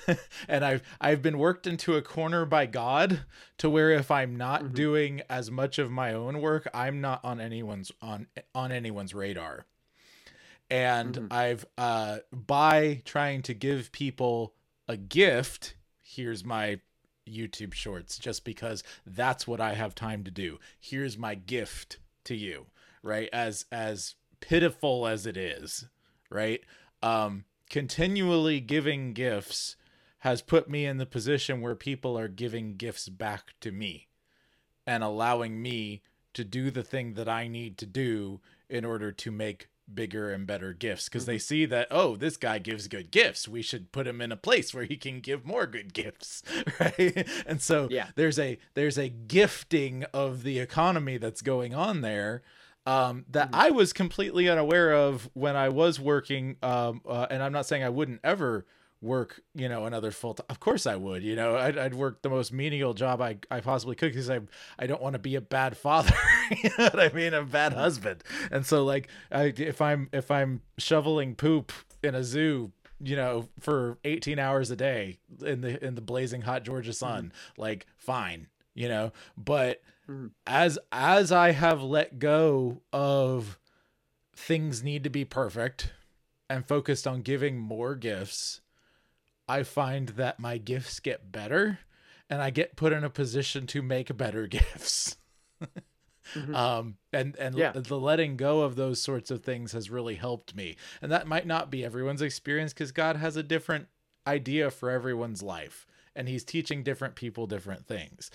and I've I've been worked into a corner by God to where if I'm not doing as much of my own work, I'm not on anyone's on on anyone's radar and I've uh by trying to give people a gift, here's my YouTube shorts just because that's what I have time to do. Here's my gift to you, right? As as pitiful as it is, right? Um continually giving gifts has put me in the position where people are giving gifts back to me and allowing me to do the thing that I need to do in order to make bigger and better gifts because they see that oh this guy gives good gifts we should put him in a place where he can give more good gifts right and so
Yeah.
there's a there's a gifting of the economy that's going on there um, that I was completely unaware of when I was working. Um, uh, and I'm not saying I wouldn't ever work, you know, another full time. Of course I would, you know, I'd, I'd work the most menial job I, I possibly could because I, I don't want to be a bad father. you know what I mean? A bad husband. And so like, I, if I'm, if I'm shoveling poop in a zoo, you know, for 18 hours a day in the, in the blazing hot Georgia sun, mm-hmm. like fine, you know, but mm-hmm. as as I have let go of things need to be perfect and focused on giving more gifts, I find that my gifts get better and I get put in a position to make better gifts. Um and and
Yeah.
the letting go of those sorts of things has really helped me. And that might not be everyone's experience cuz God has a different idea for everyone's life and he's teaching different people different things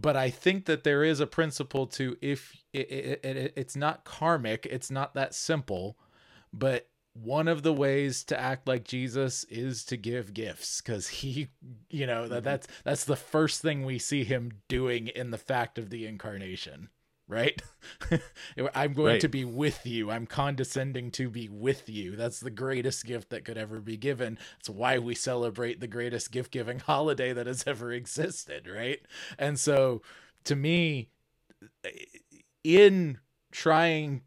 but I think that there is a principle to if it, it, it, it's not karmic, it's not that simple, but one of the ways to act like Jesus is to give gifts because he, you know, that mm-hmm. that's that's the first thing we see him doing in the fact of the incarnation. right? I'm going
Right.
to be with you. I'm condescending to be with you. That's the greatest gift that could ever be given. It's why we celebrate the greatest gift giving holiday that has ever existed, right? And so to me, in trying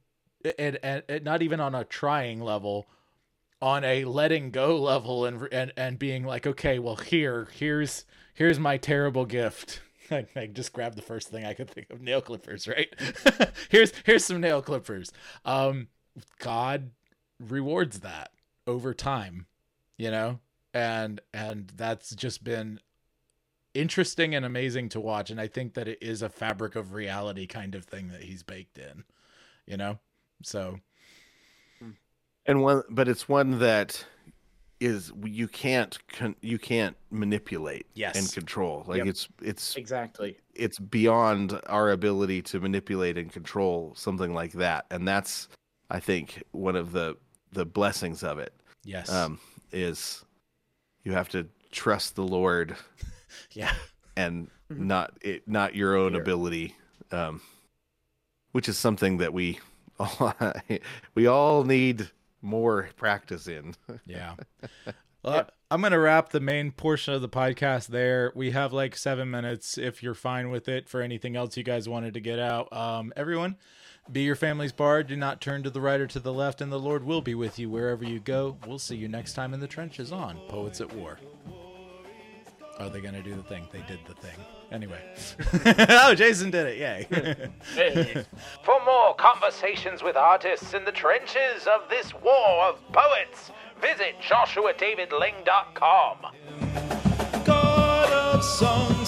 and, and, and not even on a trying level on a letting go level and and and being like okay well here here's here's my terrible gift. I, I just grabbed the first thing I could think of nail clippers right? Here's here's some nail clippers. Um God rewards that over time you know? And and that's just been interesting and amazing to watch and I think that it is a fabric of reality kind of thing that he's baked in you know so
and one but it's one that is you can't con, you can't manipulate
Yes.
and control like
Yep.
it's it's
Exactly.
it's beyond our ability to manipulate and control something like that and that's i think one of the the blessings of it
yes
um is you have to trust the lord
yeah
and
Mhm.
not it not your own
Here.
ability um which is something that we we all need more practice in
Yeah. Well, I'm going to wrap the main portion of the podcast there. We have like seven minutes if you're fine with it for anything else you guys wanted to get out. Um, everyone, be your family's bard. Do not turn to the right or to the left, and the Lord will be with you wherever you go. We'll see you next time in the trenches on Poets at War. Are they going to do the thing? They did the thing. Anyway. oh, Jason did it. Yay.
For more conversations with artists in the trenches of this war of poets, visit joshuadavidling.com.
God of song,